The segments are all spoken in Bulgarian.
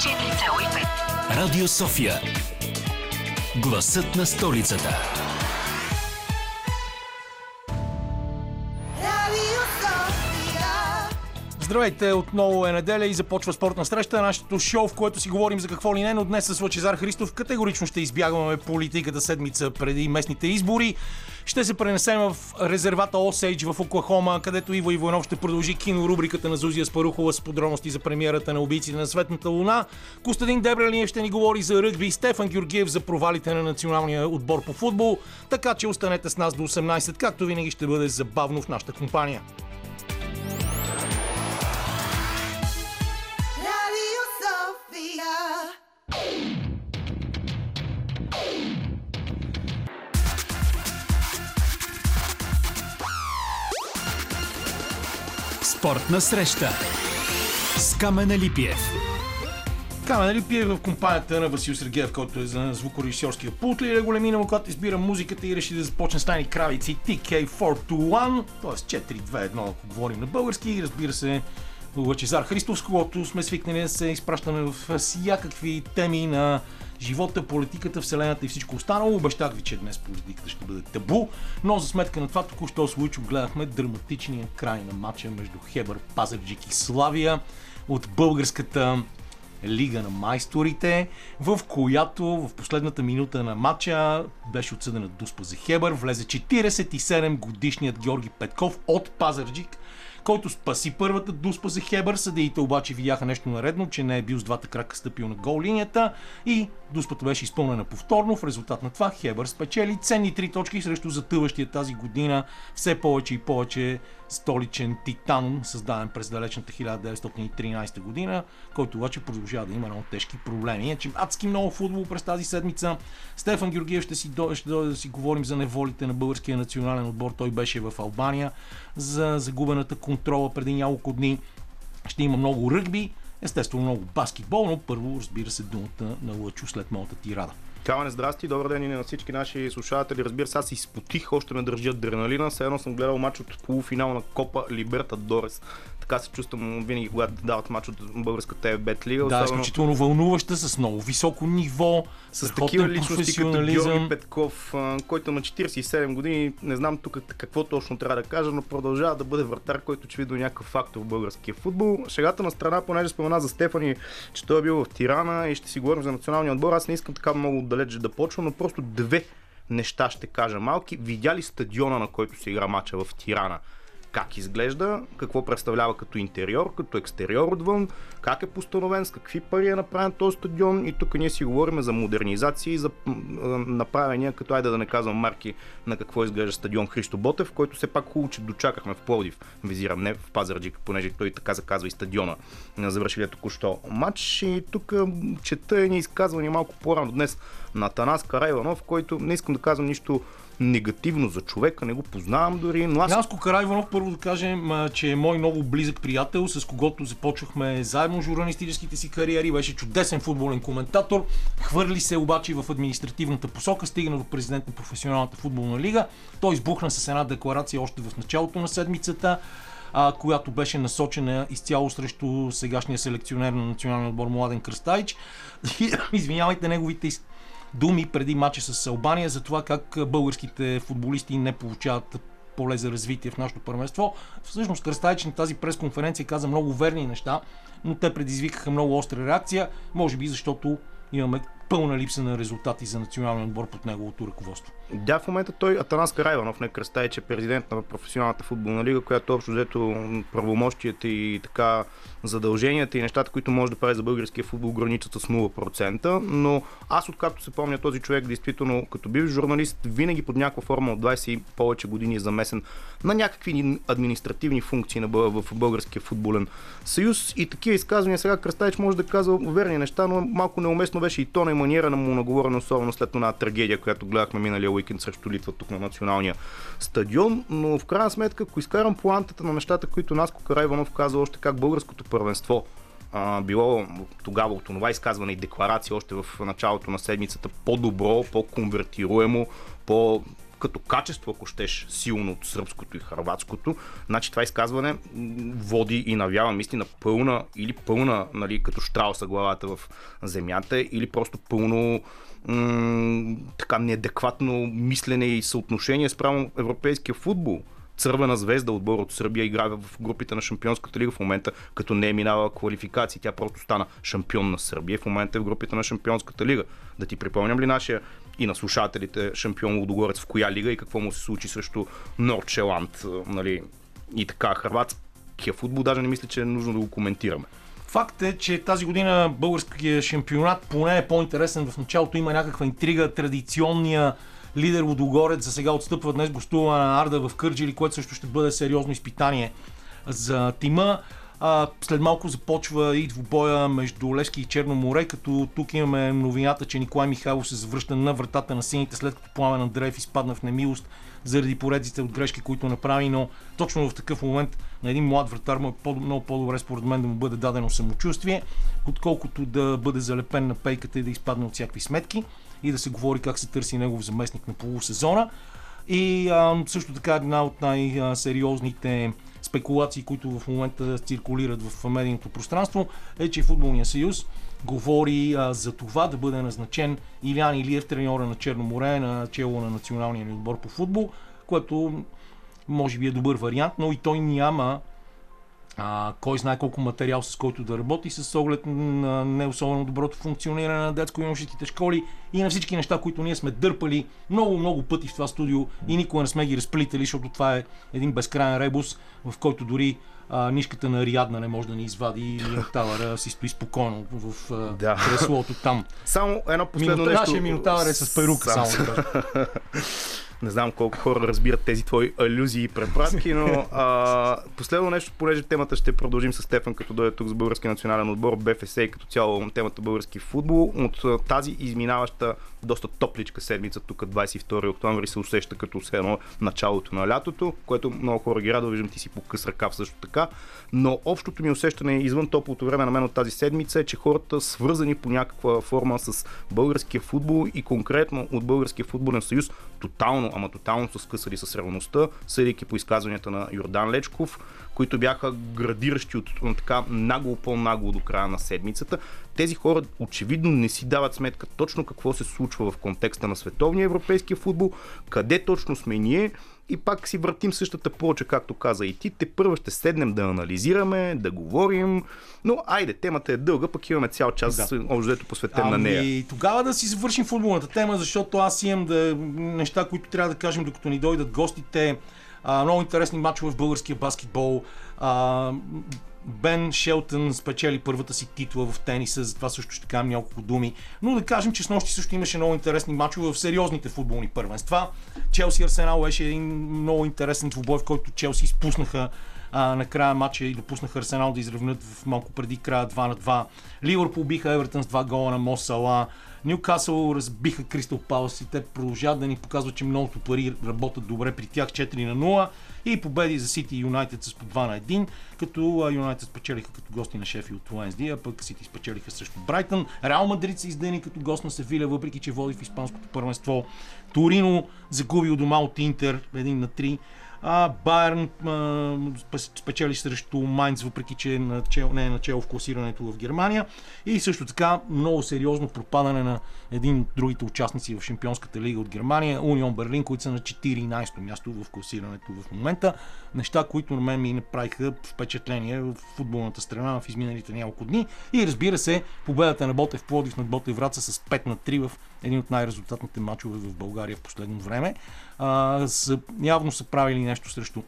104,5. Радио София. Гласът на столицата. Здравейте, отново е неделя и започва спортна среща. Нашето шоу, в което си говорим за какво ли не, но днес с Лачезар Христов категорично ще избягваме политиката седмица преди местните избори. Ще се пренесем в резервата Осейдж в Оклахома, където Иво Иванов ще продължи кинорубриката на Зузия Спарухова с подробности за премиерата на убийците на Светната луна. Костадин Дебрелиев ще ни говори за ръгби, Стефан Георгиев за провалите на националния отбор по футбол. Така че останете с нас до 18, както винаги ще бъде забавно в нашата компания. Radio Sofia. Спортна среща с Камена Липиев. Камен Липиев в компанията на Васил Сергеев, който е за звукорежисьорския пулт или големина когато избира музиката и реши да започне с тайни кравици TK421, т.е. 4-2-1, ако говорим на български и разбира се Лъчезар Христов, с когото сме свикнали да се изпращаме в всякакви теми на живота, политиката, вселената и всичко останало. Обещах ви, че днес политиката ще бъде табу, но за сметка на това току-що с гледахме драматичния край на матча между Хебър, Пазарджик и Славия от българската Лига на майсторите, в която в последната минута на матча беше отсъдена дуспа за Хебър. Влезе 47 годишният Георги Петков от Пазарджик, който спаси първата дуспа за Хебър. Съдиите обаче видяха нещо наредно, че не е бил с двата крака стъпил на гол линията и дуспата беше изпълнена повторно. В резултат на това Хебър спечели ценни три точки срещу затъващия тази година все повече и повече столичен титан, създаден през далечната 1913 година, който обаче продължава да има много тежки проблеми. Иначе адски много футбол през тази седмица. Стефан Георгиев ще си, дойде, дойде да си говорим за неволите на българския национален отбор. Той беше в Албания за загубената контрола преди няколко дни. Ще има много ръгби, естествено много баскетбол, но първо разбира се думата на Лъчо след моята тирада. Калене, здрасти, добър ден и на всички наши слушатели. Разбира се, аз изпотих, още ме държи адреналина. Все съм гледал матч от полуфинал на Копа Либерта Дорес. Така се чувствам винаги, когато дават матч от българската ФБТ лига. Да, особено изключително вълнуваща, с много високо ниво, с, такива личности като Георги. Петков, който на 47 години, не знам тук какво точно трябва да кажа, но продължава да бъде вратар, който очевидно е някакъв фактор в българския футбол. Шегата на страна, понеже спомена за Стефани, че той е бил в Тирана и ще си говорим за националния отбор. Аз не искам така много отдалеч да почвам, но просто две неща ще кажа малки. Видя ли стадиона, на който се игра матча в Тирана? Как изглежда, какво представлява като интериор, като екстериор отвън, как е постановен, с какви пари е направен този стадион. И тук ние си говорим за модернизация и за направения, като айде да не казвам марки на какво изглежда стадион Христо Ботев, който все пак хубаво, че дочакахме в Пловдив, визирам не в Пазарджик, понеже той така заказва и стадиона. На завършилия току-що матч. И тук чета едни изказвания малко по-рано. Днес на Танас Карайванов, който не искам да казвам нищо негативно за човека, не го познавам дори, но аз Янско Карайванов, първо да кажем, че е мой много близък приятел, с когото започвахме заедно журналистическите си кариери. Беше чудесен футболен коментатор. Хвърли се обаче в административната посока, стигна до президент на професионалната футболна лига. Той избухна с една декларация още в началото на седмицата която беше насочена изцяло срещу сегашния селекционер на националния отбор Младен Кръстайч. Извинявайте неговите думи преди матча с Албания за това как българските футболисти не получават поле за развитие в нашото първенство. Всъщност Кръстайч на тази пресконференция каза много верни неща, но те предизвикаха много остра реакция, може би защото имаме пълна липса на резултати за националния отбор под неговото ръководство. Да, в момента той Атанас Карайванов, не кръста, че е президент на професионалната футболна лига, която общо взето правомощията и така задълженията и нещата, които може да прави за българския футбол, граничат с 0%. Но аз откакто се помня този човек, действително като бивш журналист, винаги под някаква форма от 20 и повече години е замесен на някакви административни функции в българския футболен съюз. И такива изказвания сега Кръстаич може да казва верни неща, но малко неуместно беше и тона и маниера на му наговорено, особено след една трагедия, която гледахме миналия уикенд срещу Литва тук на националния стадион. Но в крайна сметка, ако изкарам плантата на нещата, които Наско Карайванов каза още как българското първенство а, било тогава от това изказване и декларация още в началото на седмицата по-добро, по-конвертируемо, по като качество, ако щеш, силно от сръбското и харватското, значи това изказване води и навява мисли на пълна или пълна, нали, като штрауса главата в земята, или просто пълно така неадекватно мислене и съотношение спрямо европейския футбол. Цървена звезда отбор от Сърбия играе в групите на Шампионската лига в момента, като не е минала квалификации. Тя просто стана шампион на Сърбия. В момента е в групите на Шампионската лига. Да ти припомням ли нашия и на слушателите шампион Лудогорец в коя лига и какво му се случи срещу Норчеланд, нали, и така. Хрватския футбол даже не мисля, че е нужно да го коментираме. Факт е, че тази година българския шампионат поне е по-интересен. В началото има някаква интрига, традиционния лидер Лудогорец за сега отстъпва днес гостува на Арда в Кърджили, което също ще бъде сериозно изпитание за тима. След малко започва и двубоя между Левски и Черно море, като тук имаме новината, че Николай Михайлов се завръща на вратата на сините, след като Пламен Андреев изпадна в немилост заради поредиците от грешки, които направи, но точно в такъв момент на един млад вратар му е по- много по-добре според мен да му бъде дадено самочувствие, отколкото да бъде залепен на пейката и да изпадне от всякакви сметки и да се говори как се търси негов заместник на полусезона. И а, също така една от най-сериозните спекулации, които в момента циркулират в медийното пространство, е, че Футболния съюз говори а, за това да бъде назначен Илян Илиев, треньора на Черно море, на чело на националния ни отбор по футбол, което може би е добър вариант, но и той няма а, кой знае колко материал с който да работи с оглед на не особено доброто функциониране на детско-юношеските школи и на всички неща, които ние сме дърпали много, много пъти в това студио и никога не сме ги разплитали, защото това е един безкрайен ребус, в който дори а, нишката на Риадна не може да ни извади и Минотавъра си стои спокойно в а, Да. креслото там. Само едно последно Минута, нещо. нашия Минотавър е с перука, само, да кажа. Не знам колко хора разбират тези твои алюзии и препратки, но а, последно нещо, понеже темата ще продължим с Стефан, като дойде тук с български национален отбор, БФС и като цяло темата български футбол. От тази изминаваща доста топличка седмица, тук 22 октомври се усеща като все едно началото на лятото, което много хора ги радва, виждам ти си по къс ръкав също така. Но общото ми усещане извън топлото време на мен от тази седмица е, че хората свързани по някаква форма с българския футбол и конкретно от Българския футболен съюз тотално, ама тотално са скъсали с реалността, съдейки по изказванията на Йордан Лечков, които бяха градиращи от от така нагло по-нагло до края на седмицата. Тези хора очевидно не си дават сметка точно какво се случва в контекста на световния европейския футбол, къде точно сме ние и пак си въртим същата плоча, както каза и ти. Те първо ще седнем да анализираме, да говорим, но айде, темата е дълга, пък имаме цял час Да. общо посветен на нея. Ами, тогава да си завършим футболната тема, защото аз имам да, неща, които трябва да кажем, докато ни дойдат гостите. А, много интересни матчове в българския баскетбол. А, Бен Шелтън спечели първата си титла в тениса, за това също ще кажем няколко думи. Но да кажем, че с нощи също имаше много интересни матчове в сериозните футболни първенства. Челси Арсенал беше един много интересен двубой, в който Челси изпуснаха а, накрая матча и допуснаха Арсенал да изравнят в малко преди края 2 на 2. Ливърпул биха Евертън с 2 гола на Мосала. Ньюкасъл разбиха Кристал Палас и те продължават да ни показват, че многото пари работят добре при тях 4 на 0 и победи за Сити и Юнайтед с по 2 на 1, като Юнайтед спечелиха като гости на Шефилд Уенсди, а пък Сити спечелиха срещу Брайтън. Реал Мадрид се издъни като гост на Севиля, въпреки че води в испанското първенство. Торино загуби у дома от Интер 1 на 3. А Байерн спечели срещу Майнц, въпреки че е не е начало в класирането в Германия. И също така много сериозно пропадане на един от другите участници в Шампионската лига от Германия, Унион Берлин, които са на 14-то място в класирането в момента. Неща, които на мен ми направиха впечатление в футболната страна в изминалите няколко дни. И разбира се, победата на Ботев Плодив над Ботев Враца с 5 на 3 в един от най-резултатните матчове в България в последно време. А, са, явно са правили нещо срещу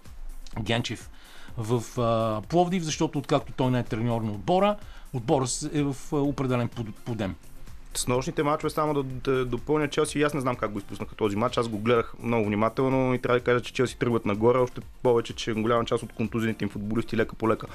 Генчев в а, Пловдив, защото откакто той не е треньор на отбора, отбора е в а, определен под- подем. С нощните мачове само да, да допълня Челси. Аз не знам как го изпуснаха този матч. Аз го гледах много внимателно и трябва да кажа, че Челси тръгват нагоре. Още повече, че голяма част от контузените им футболисти лека по лека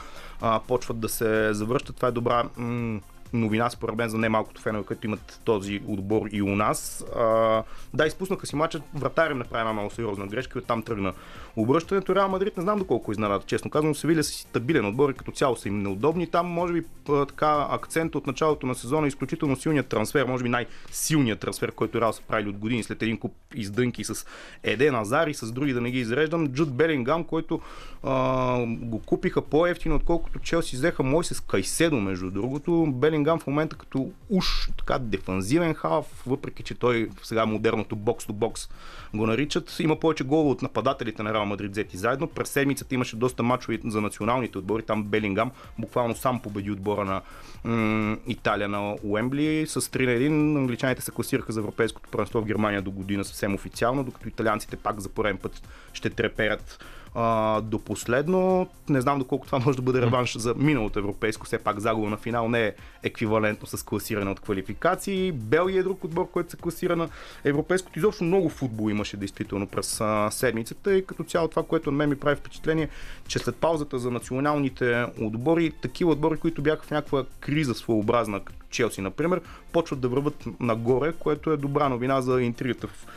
почват да се завръщат. Това е добра м- новина според мен за немалкото фенове, които имат този отбор и у нас. А, да, изпуснаха си мача, вратаря направи една много сериозна грешка и оттам тръгна обръщането. Реал Мадрид не знам доколко изненада, честно казвам. Севиля си стабилен отбор и като цяло са им неудобни. Там може би така акцент от началото на сезона е изключително силният трансфер, може би най-силният трансфер, който Реал са правили от години след един куп издънки с Еден Азар и с други да не ги изреждам. Джуд Белингам, който а, го купиха по-ефтино, отколкото Челси взеха мой с Кайседо, между другото. Белингам в момента като уж така дефанзивен халф, въпреки че той сега модерното бокс-то-бокс го наричат. Има повече голове от нападателите на Реал Мадрид взети заедно. През седмицата имаше доста мачове за националните отбори. Там Белингам буквално сам победи отбора на м- Италия на Уембли с 3 на 1. Англичаните се класираха за европейското първенство в Германия до година съвсем официално, докато италианците пак за пореден път ще треперят а, до последно. Не знам доколко това може да бъде реванш за миналото европейско. Все пак загуба на финал не е еквивалентно с класиране от квалификации. Белгия е друг отбор, който се класира на европейското. Изобщо много футбол имаше действително през а, седмицата и като цяло това, което на мен ми прави впечатление, че след паузата за националните отбори, такива отбори, които бяха в някаква криза своеобразна, като Челси, например, почват да върват нагоре, което е добра новина за интригата в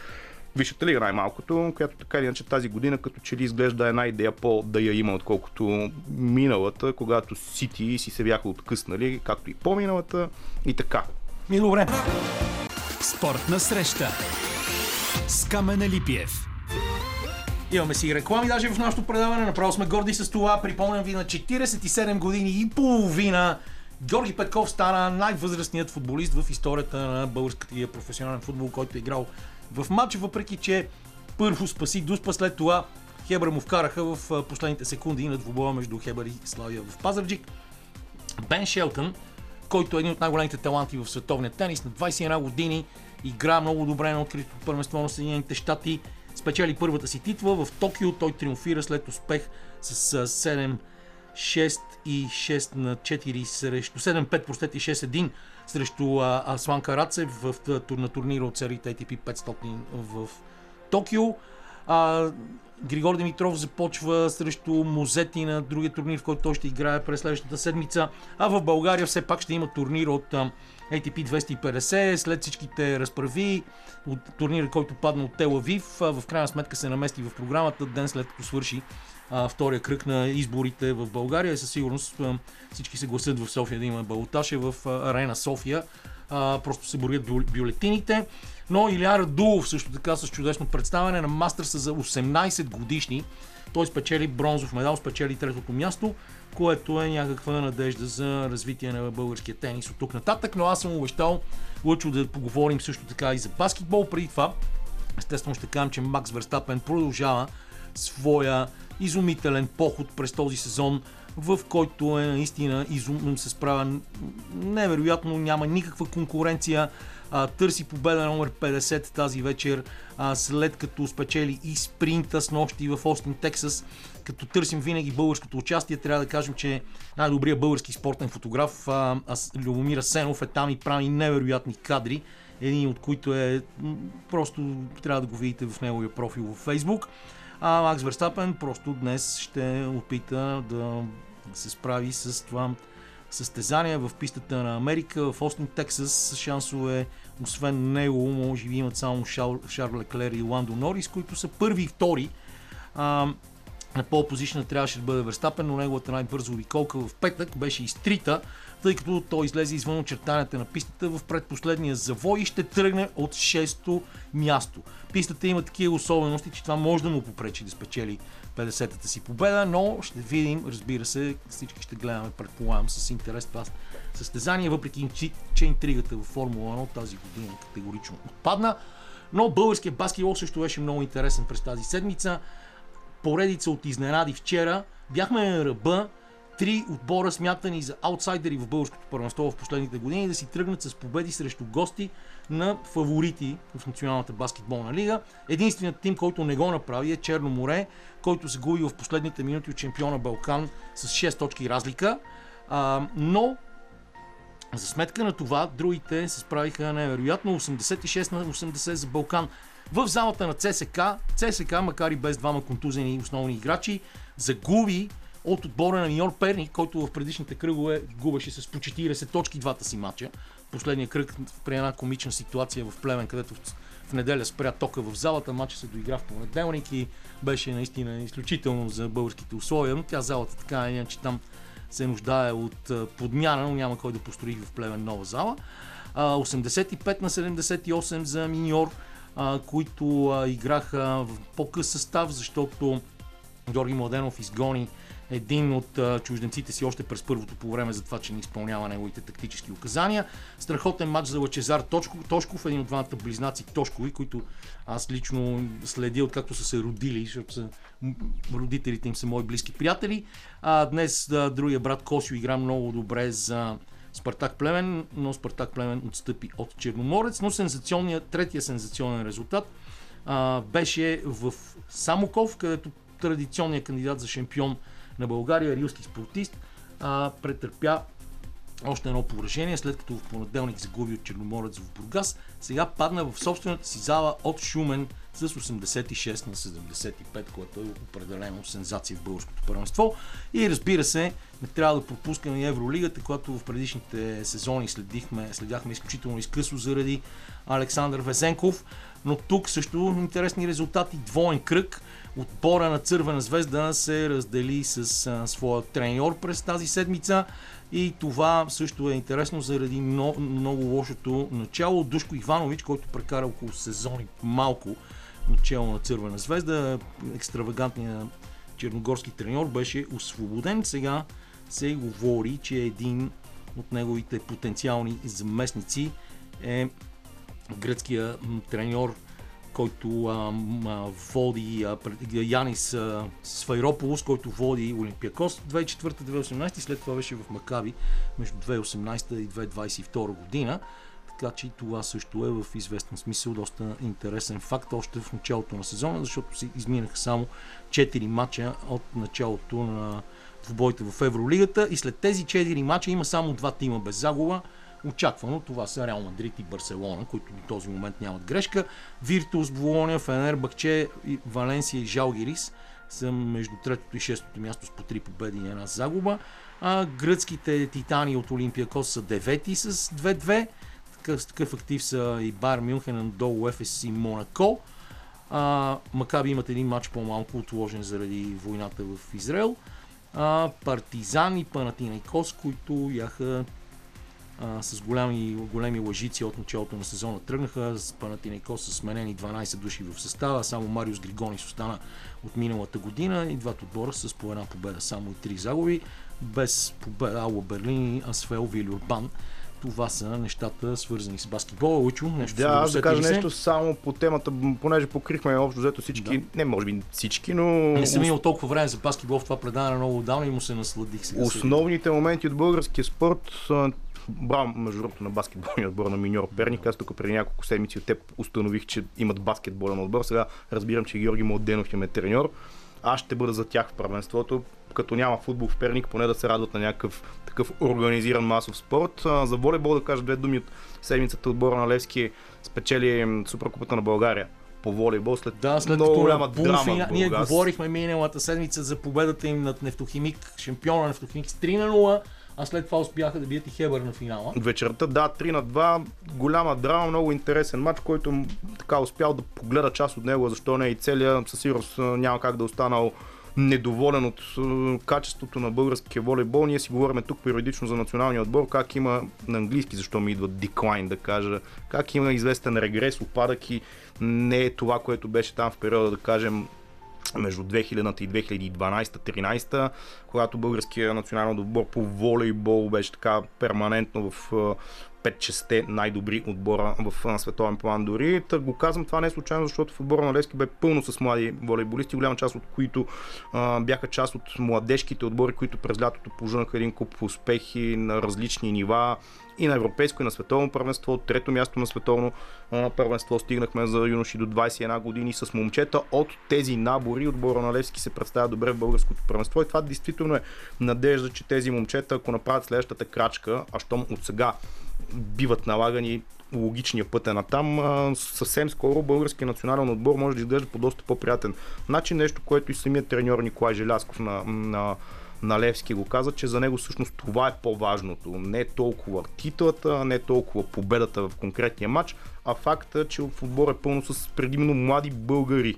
Висшата лига най-малкото, която така или иначе тази година като че ли изглежда една идея по да я има, отколкото миналата, когато Сити си се бяха откъснали, както и по-миналата и така. Ми добре. Спортна среща с Камена Липиев. Имаме си реклами даже в нашото предаване. Направо сме горди с това. Припомням ви на 47 години и половина Георги Петков стана най-възрастният футболист в историята на българския професионален футбол, който е играл в матч, въпреки че първо спаси Дуспа, след това Хебър му вкараха в последните секунди на двубоя между Хебър и Славия в Пазарджик. Бен Шелтън, който е един от най-големите таланти в световния тенис, на 21 години, игра много добре на откритото първенство на Съединените щати, спечели първата си титла в Токио, той триумфира след успех с 7 6 и 6 на 4 срещу 7-5, простете, 6-1 срещу Аслан Карацев в, на турнира от серията ATP 500 в Токио. А, Григор Димитров започва срещу Мозети на другия турнир, в който той ще играе през следващата седмица. А в България все пак ще има турнир от ATP 250, след всичките разправи от турнира, който падна от Тел Авив. В крайна сметка се намести в програмата ден след като свърши втория кръг на изборите в България. Със сигурност всички се гласят в София да има балотаж в а, арена София. Просто се борят бюлетините. Но Иляра Дулов също така с чудесно представяне на Мастърса за 18 годишни. Той спечели бронзов медал, спечели третото място, което е някаква надежда за развитие на българския тенис от тук нататък. Но аз съм обещал Лъчо да поговорим също така и за баскетбол. Преди това, естествено ще кажем, че Макс Верстапен продължава своя изумителен поход през този сезон, в който е наистина изум, се справя невероятно, няма никаква конкуренция. А, търси победа номер 50 тази вечер, а, след като спечели и спринта с нощи в Остин, Тексас. Като търсим винаги българското участие, трябва да кажем, че най-добрият български спортен фотограф а, а, Любомир Асенов е там и прави невероятни кадри един от които е просто трябва да го видите в неговия профил в Facebook. А Макс Верстапен просто днес ще опита да се справи с това състезание в пистата на Америка, в Остин, Тексас. Шансове, освен него, може би имат само Шар, Шарл Леклер и Ландо Норис, които са първи и втори. А, на пол позишна трябваше да бъде Верстапен, но неговата най-бърза обиколка в петък беше изтрита тъй като той излезе извън очертанията на пистата в предпоследния завой и ще тръгне от 6-то място. Пистата има такива особености, че това може да му попречи да спечели 50-та си победа, но ще видим, разбира се, всички ще гледаме, предполагам, с интерес това състезание, въпреки че интригата в Формула 1 тази година категорично отпадна. Но българският баскетбол също беше много интересен през тази седмица. Поредица от изненади вчера. Бяхме на ръба три отбора смятани за аутсайдери в българското първенство в последните години да си тръгнат с победи срещу гости на фаворити в Националната баскетболна лига. Единственият тим, който не го направи е Черно море, който се губи в последните минути от чемпиона Балкан с 6 точки разлика. А, но за сметка на това, другите се справиха невероятно 86 на 80 за Балкан. В залата на ЦСК, ЦСК, макар и без двама контузени основни играчи, загуби от отбора на Миньор Перник, който в предишните кръгове губеше с по 40 точки двата си матча. Последния кръг при една комична ситуация в Плевен, където в неделя спря тока в залата. Матча се доигра в понеделник и беше наистина изключително за българските условия. Но тя залата така е, че там се нуждае от подмяна, но няма кой да построи в Плевен нова зала. 85 на 78 за Миньор, които играха в по-къс състав, защото Георги Младенов изгони един от чужденците си още през първото по време за това, че не изпълнява неговите тактически указания. Страхотен матч за Лачезар Тошков, един от двамата близнаци Тошкови, които аз лично следя откакто са се родили, защото са, родителите им са мои близки приятели. А, днес а, другия брат Косио игра много добре за Спартак Племен, но Спартак Племен отстъпи от Черноморец, но сензационният, третия сензационен резултат а, беше в Самоков, където традиционният кандидат за шампион на България, рилски спортист, а, претърпя още едно поражение, след като в понеделник загуби от Черноморец в Бургас. Сега падна в собствената си зала от Шумен с 86 на 75, което е определено сензация в българското първенство. И разбира се, не трябва да пропускаме Евролигата, която в предишните сезони следихме, следяхме изключително изкъсо заради Александър Везенков. Но тук също интересни резултати. Двоен кръг. Отбора на Цървена звезда се раздели с а, своя треньор през тази седмица и това също е интересно заради много, много лошото начало. Душко Иванович, който прекара около сезони малко начало на Цървена звезда, екстравагантният черногорски треньор беше освободен. Сега се говори, че един от неговите потенциални заместници е гръцкия треньор който а, а, води а, Янис а, Сфайрополус, който води Олимпиакос 2004-2018 и след това беше в Макаби между 2018 и 2022 година. Така че това също е в известен смисъл доста интересен факт още в началото на сезона, защото си изминаха само 4 мача от началото на двубоите в Евролигата и след тези 4 мача има само два тима без загуба очаквано. Това са Реал Мадрид и Барселона, които до този момент нямат грешка. Виртус, Болония, Фенер, Бакче, Валенсия и Жалгирис са между третото и шестото място с по три победи и една загуба. А гръцките титани от Олимпиакос са девети с 2-2. Такъв, такъв актив са и Бар Мюнхен, долу Ефес и Монако. А, Макаби имат един матч по-малко отложен заради войната в Израел. А, Партизан и Панатинайкос, които яха а, с голями, големи лъжици от началото на сезона тръгнаха. С Панатинайкос са сменени 12 души в състава, само Мариус Григонис остана от миналата година и двата отбора с по една победа, само и три загуби. Без победа Алла Берлин, Асфел, Вилюрбан. Това са нещата свързани с баскетбола. Лучо, нещо Да, аз да кажа нещо само по темата, понеже покрихме общо взето всички, да. не може би всички, но... Не съм имал толкова време за баскетбол в това предаване много отдавна и му се насладих сега. Основните моменти от българския спорт Браво, между другото, на баскетболния отбор на Миньор Перник. Аз тук преди няколко седмици от теб установих, че имат баскетболен отбор. Сега разбирам, че Георги Младенов им е треньор. Аз ще бъда за тях в правенството. Като няма футбол в Перник, поне да се радват на някакъв такъв организиран масов спорт. За волейбол да кажа две думи от седмицата отбора на Левски спечели Суперкупата на България по волейбол след, да, след много голяма драма. Ние говорихме миналата седмица за победата им над Нефтохимик, шампиона на Нефтохимик с 3 на 0 а след това успяха да бият и Хебър на финала. Вечерта, да, 3 на 2, голяма драма, много интересен матч, който така успял да погледа част от него, защо не и целия, със сигурност няма как да останал недоволен от качеството на българския волейбол. Ние си говорим тук периодично за националния отбор, как има на английски, защо ми идва decline да кажа, как има известен регрес, опадък и не е това, което беше там в периода, да кажем, между 2000 и 2012-13, когато българския национален отбор по волейбол беше така перманентно в 5-6 най-добри отбора в световен план дори. Та го казвам това не е случайно, защото в отбора на Левски бе пълно с млади волейболисти, голяма част от които а, бяха част от младежките отбори, които през лятото пожънаха един куп успехи на различни нива и на европейско и на световно първенство. Трето място на световно първенство стигнахме за юноши до 21 години с момчета. От тези набори отбора на Левски се представя добре в българското първенство и това действително е надежда, че тези момчета, ако направят следващата крачка, а щом от сега биват налагани логичния път е натам. съвсем скоро българския национален отбор може да изглежда по доста по-приятен начин. Нещо, което и самият треньор Николай Желясков на, на на Левски го каза, че за него всъщност това е по-важното. Не толкова титлата, не толкова победата в конкретния матч, а факта, че в отбор е пълно с предимно млади българи.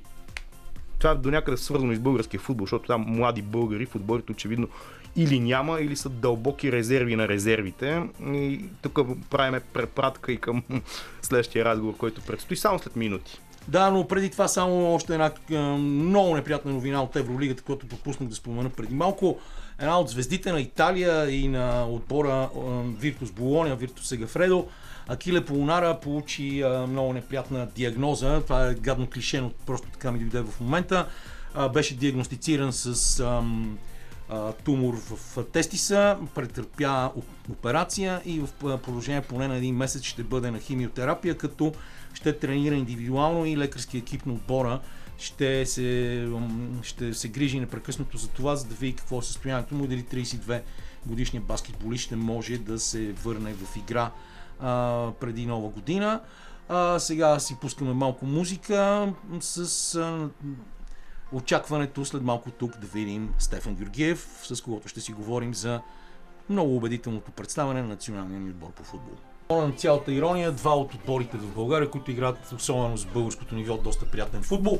Това е до някъде свързано и с българския футбол, защото там млади българи в отборите очевидно или няма, или са дълбоки резерви на резервите. И тук правиме препратка и към следващия разговор, който предстои само след минути. Да, но преди това само още една много неприятна новина от Евролигата, която пропуснах да спомена преди малко. Една от звездите на Италия и на отбора Виртус Болония, Виртус Сегафредо, Акиле Полунара получи много неприятна диагноза. Това е гадно клише, но просто така ми дойде в момента. Беше диагностициран с тумор в тестиса, претърпя операция и в продължение поне на един месец ще бъде на химиотерапия, като ще тренира индивидуално и лекарски екип на отбора ще се, ще се грижи непрекъснато за това, за да види какво е състоянието му и дали 32 годишният баскетболист ще може да се върне в игра а, преди нова година. А, сега си пускаме малко музика с а, очакването след малко тук да видим Стефан Георгиев, с когото ще си говорим за много убедителното представяне на националния ни отбор по футбол на цялата ирония, два от отборите в България, които играят особено с българското ниво доста приятен футбол.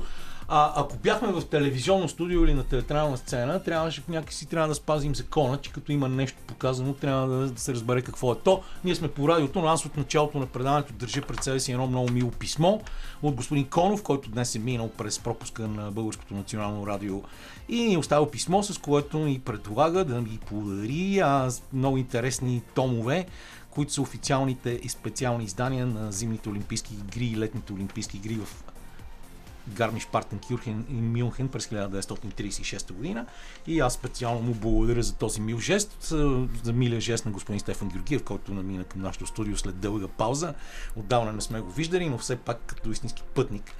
А, ако бяхме в телевизионно студио или на театрална сцена, трябваше някакси трябва да спазим закона, че като има нещо показано, трябва да, да се разбере какво е то. Ние сме по радиото, но аз от началото на предаването държа пред себе си едно много мило писмо от господин Конов, който днес е минал през пропуска на Българското национално радио и ни оставя писмо, с което ни предлага да ни подари а, много интересни томове които са официалните и специални издания на зимните олимпийски игри и летните олимпийски игри в Гармиш Партен Кюрхен и Мюнхен през 1936 година. И аз специално му благодаря за този мил жест, за милия жест на господин Стефан Георгиев, който намина към нашото студио след дълга пауза. Отдавна не сме го виждали, но все пак като истински пътник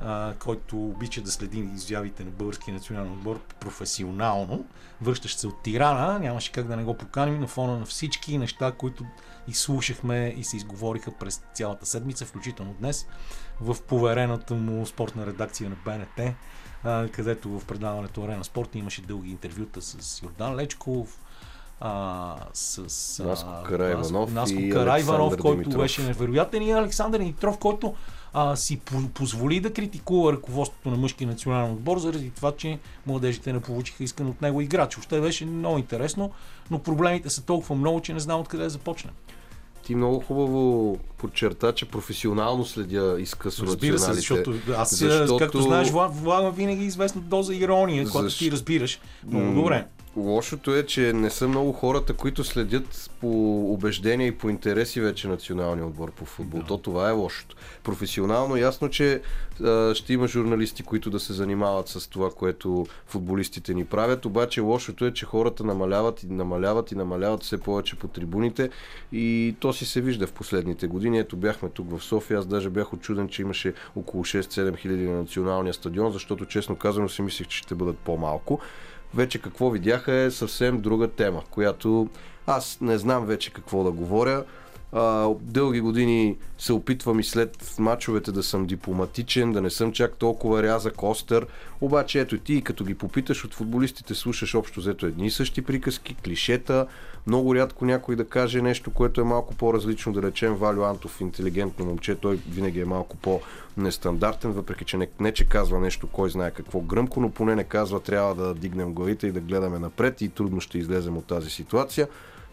а, който обича да следи изявите на българския национален отбор професионално, връщащ се от Тирана, нямаше как да не го поканим на фона на всички неща, които изслушахме и се изговориха през цялата седмица, включително днес, в поверената му спортна редакция на БНТ, а, където в предаването Арена Спорт имаше дълги интервюта с Йордан Лечков, а, с Наско Карайванов, Наско Карайванов който беше невероятен и Александър Нитров, който а, си позволи да критикува ръководството на мъжкия национален отбор, заради това, че младежите не получиха искан от него играч. Още беше много интересно, но проблемите са толкова много, че не знам откъде да започнем. Ти много хубаво подчерта, че професионално следя изкъсно Разбира се, защото аз, защото... както знаеш, влагам винаги известна доза ирония, Защ... която ти разбираш. Много добре. Лошото е, че не са много хората, които следят по убеждения и по интереси вече националния отбор по футбол. Да. То това е лошото. Професионално ясно, че а, ще има журналисти, които да се занимават с това, което футболистите ни правят, обаче лошото е, че хората намаляват и намаляват и намаляват все повече по трибуните и то си се вижда в последните години. Ето бяхме тук в София, аз даже бях очуден, че имаше около 6-7 хиляди на националния стадион, защото честно казано си мислех, че ще бъдат по-малко. Вече какво видяха е съвсем друга тема, която аз не знам вече какво да говоря. А, дълги години се опитвам и след мачовете да съм дипломатичен, да не съм чак толкова рязък, остър. Обаче ето ти, като ги попиташ от футболистите, слушаш общо взето едни и същи приказки, клишета. Много рядко някой да каже нещо, което е малко по-различно, да речем Валю Антов, интелигентно момче, той винаги е малко по-нестандартен, въпреки че не, не че казва нещо, кой знае какво гръмко, но поне не казва трябва да дигнем главите и да гледаме напред и трудно ще излезем от тази ситуация.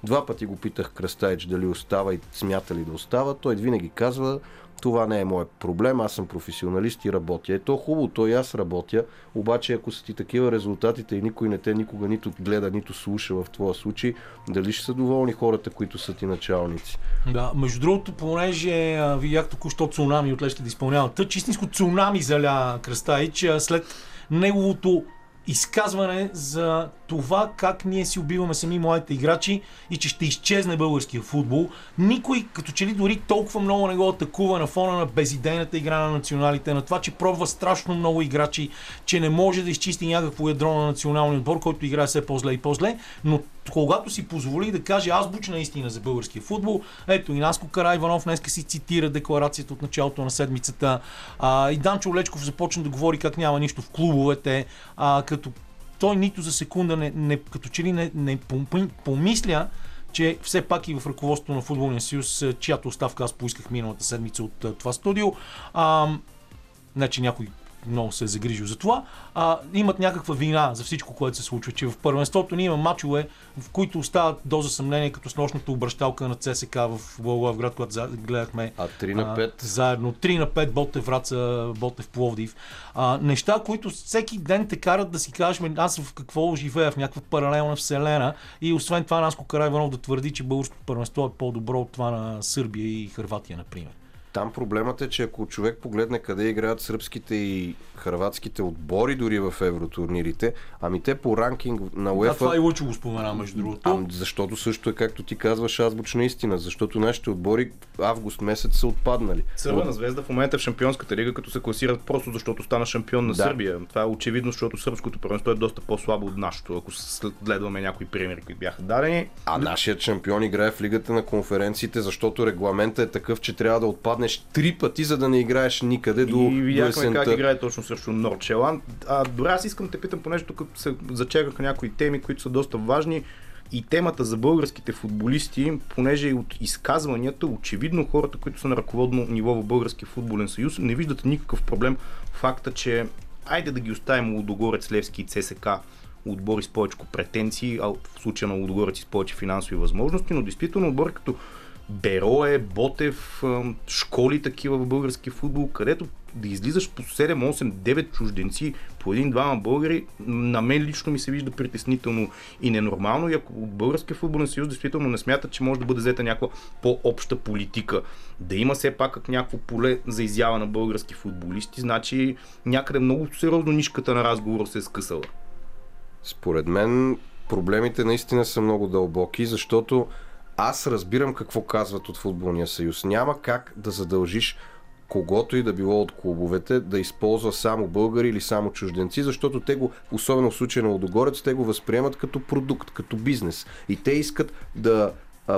Два пъти го питах Кръстайч дали остава и смята ли да остава. Той винаги казва, това не е моят проблем, аз съм професионалист и работя. Ето хубаво, то и аз работя, обаче ако са ти такива резултатите и никой не те никога нито гледа, нито слуша в твоя случай, дали ще са доволни хората, които са ти началници? Да, между другото, понеже видях току-що цунами от Лешки да изпълнява тъч, истинско цунами заля Кръстайч след неговото изказване за това как ние си убиваме сами младите играчи и че ще изчезне българския футбол. Никой, като че ли дори толкова много не го атакува на фона на безидейната игра на националите, на това, че пробва страшно много играчи, че не може да изчисти някакво ядро на националния отбор, който играе все по-зле и по-зле, но когато си позволи да каже азбучна истина за българския футбол, ето и Наско Карайванов днес си цитира декларацията от началото на седмицата, а, и Данчо Лечков започна да говори как няма нищо в клубовете, а, като той нито за секунда не, не като че ли не, не пом- помисля, че все пак и в ръководството на Футболния съюз, чиято оставка аз поисках миналата седмица от това студио, а, значи някой много се е загрижил за това, а, имат някаква вина за всичко, което се случва. Че в първенството ние има мачове, в които остават доза съмнение, като с нощната обращалка на ЦСК в Благоевград, когато за- гледахме А 3 на 5? а, заедно. 3 на 5 Ботев Враца, Ботев Пловдив. А, неща, които всеки ден те карат да си кажеш, «Ме, аз в какво живея, в някаква паралелна вселена. И освен това, Наско Карайванов да твърди, че българското първенство е по-добро от това на Сърбия и Хърватия, например. Там проблемът е, че ако човек погледне къде играят сръбските и хрватските отбори дори в евротурнирите, ами те по ранкинг на Да, UEFA... това и Лучо го спомена, между другото. Ами, защото също е както ти казваш азбучна истина, защото нашите отбори август месец са отпаднали. Цървена звезда в момента е в Шампионската лига, като се класират просто защото стана шампион на Да. Сърбия. Това е очевидно, защото сръбското първенство е доста по-слабо от нашето, ако следваме някои примери, които бяха дадени. А нашият шампион играе в лигата на конференциите, защото регламентът е такъв, че трябва да отпаднеш три пъти, за да не играеш никъде до, и до видяхме как есента. играе точно срещу Норчеланд. А, добре, аз искам да те питам, понеже тук се зачекаха някои теми, които са доста важни. И темата за българските футболисти, понеже от изказванията, очевидно хората, които са на ръководно ниво в Българския футболен съюз, не виждат никакъв проблем факта, че айде да ги оставим Лудогорец, Левски и ЦСК отбори с повече претенции, а в случая на Лудогорец и с повече финансови възможности, но действително отбори като Берое, Ботев, школи такива в български футбол, където да излизаш по 7, 8, 9 чужденци по един-двама българи, на мен лично ми се вижда притеснително и ненормално. И ако Българския футболен съюз действително не смята, че може да бъде взета някаква по-обща политика, да има все пак как някакво поле за изява на български футболисти, значи някъде много сериозно нишката на разговора се е скъсала. Според мен проблемите наистина са много дълбоки, защото аз разбирам какво казват от футболния съюз. Няма как да задължиш когото и да било от клубовете да използва само българи или само чужденци, защото те го, особено в случая на Лодогорец, те го възприемат като продукт, като бизнес. И те искат да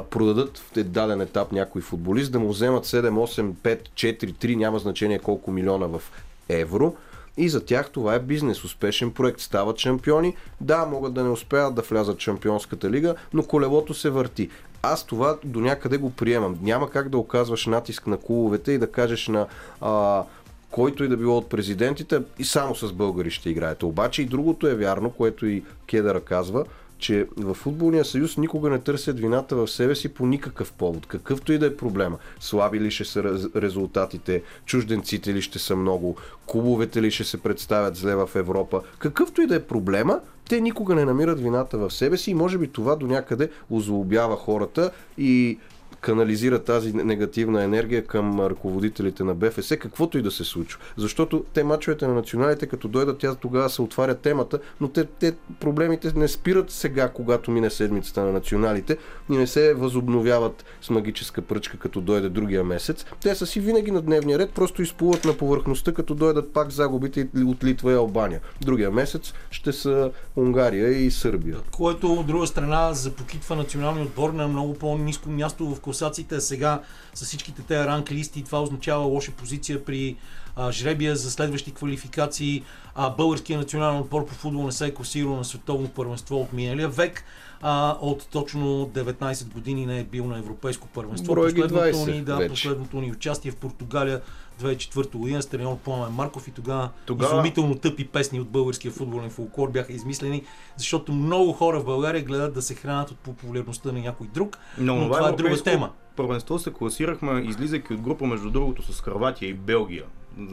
продадат в даден етап някой футболист, да му вземат 7, 8, 5, 4, 3, няма значение колко милиона в евро, и за тях това е бизнес, успешен проект. Стават шампиони. Да, могат да не успеят да влязат в шампионската лига, но колелото се върти. Аз това до някъде го приемам. Няма как да оказваш натиск на клубовете и да кажеш на а, който и да било от президентите и само с българи ще играете. Обаче и другото е вярно, което и Кедъра казва, че в футболния съюз никога не търсят вината в себе си по никакъв повод, какъвто и да е проблема. Слаби ли ще са резултатите, чужденците ли ще са много, клубовете ли ще се представят зле в Европа, какъвто и да е проблема, те никога не намират вината в себе си и може би това до някъде озлобява хората и канализира тази негативна енергия към ръководителите на БФС, каквото и да се случва. Защото те мачовете на националите, като дойдат, тя тогава се отваря темата, но те, те проблемите не спират сега, когато мине седмицата на националите и не се възобновяват с магическа пръчка, като дойде другия месец. Те са си винаги на дневния ред, просто изплуват на повърхността, като дойдат пак загубите от Литва и Албания. Другия месец ще са Унгария и Сърбия. Което от друга страна запокитва националния отбор на много по-низко място в класациите, а сега с всичките тези ранг листи това означава лоша позиция при а, жребия за следващи квалификации. А, българския национален отбор по футбол не се е класирал на световно първенство от миналия век. А, от точно 19 години не е бил на европейско първенство. Последното 20 ни, да, вече. последното ни участие в Португалия 2004 година с треньор Пламен Марков и тогава, Тогава- изумително тъпи песни от българския футболен фолклор бяха измислени, защото много хора в България гледат да се хранят от популярността на някой друг, но, Но, това е друга тема. Първенство се класирахме, излизайки от група, между другото, с Хърватия и Белгия.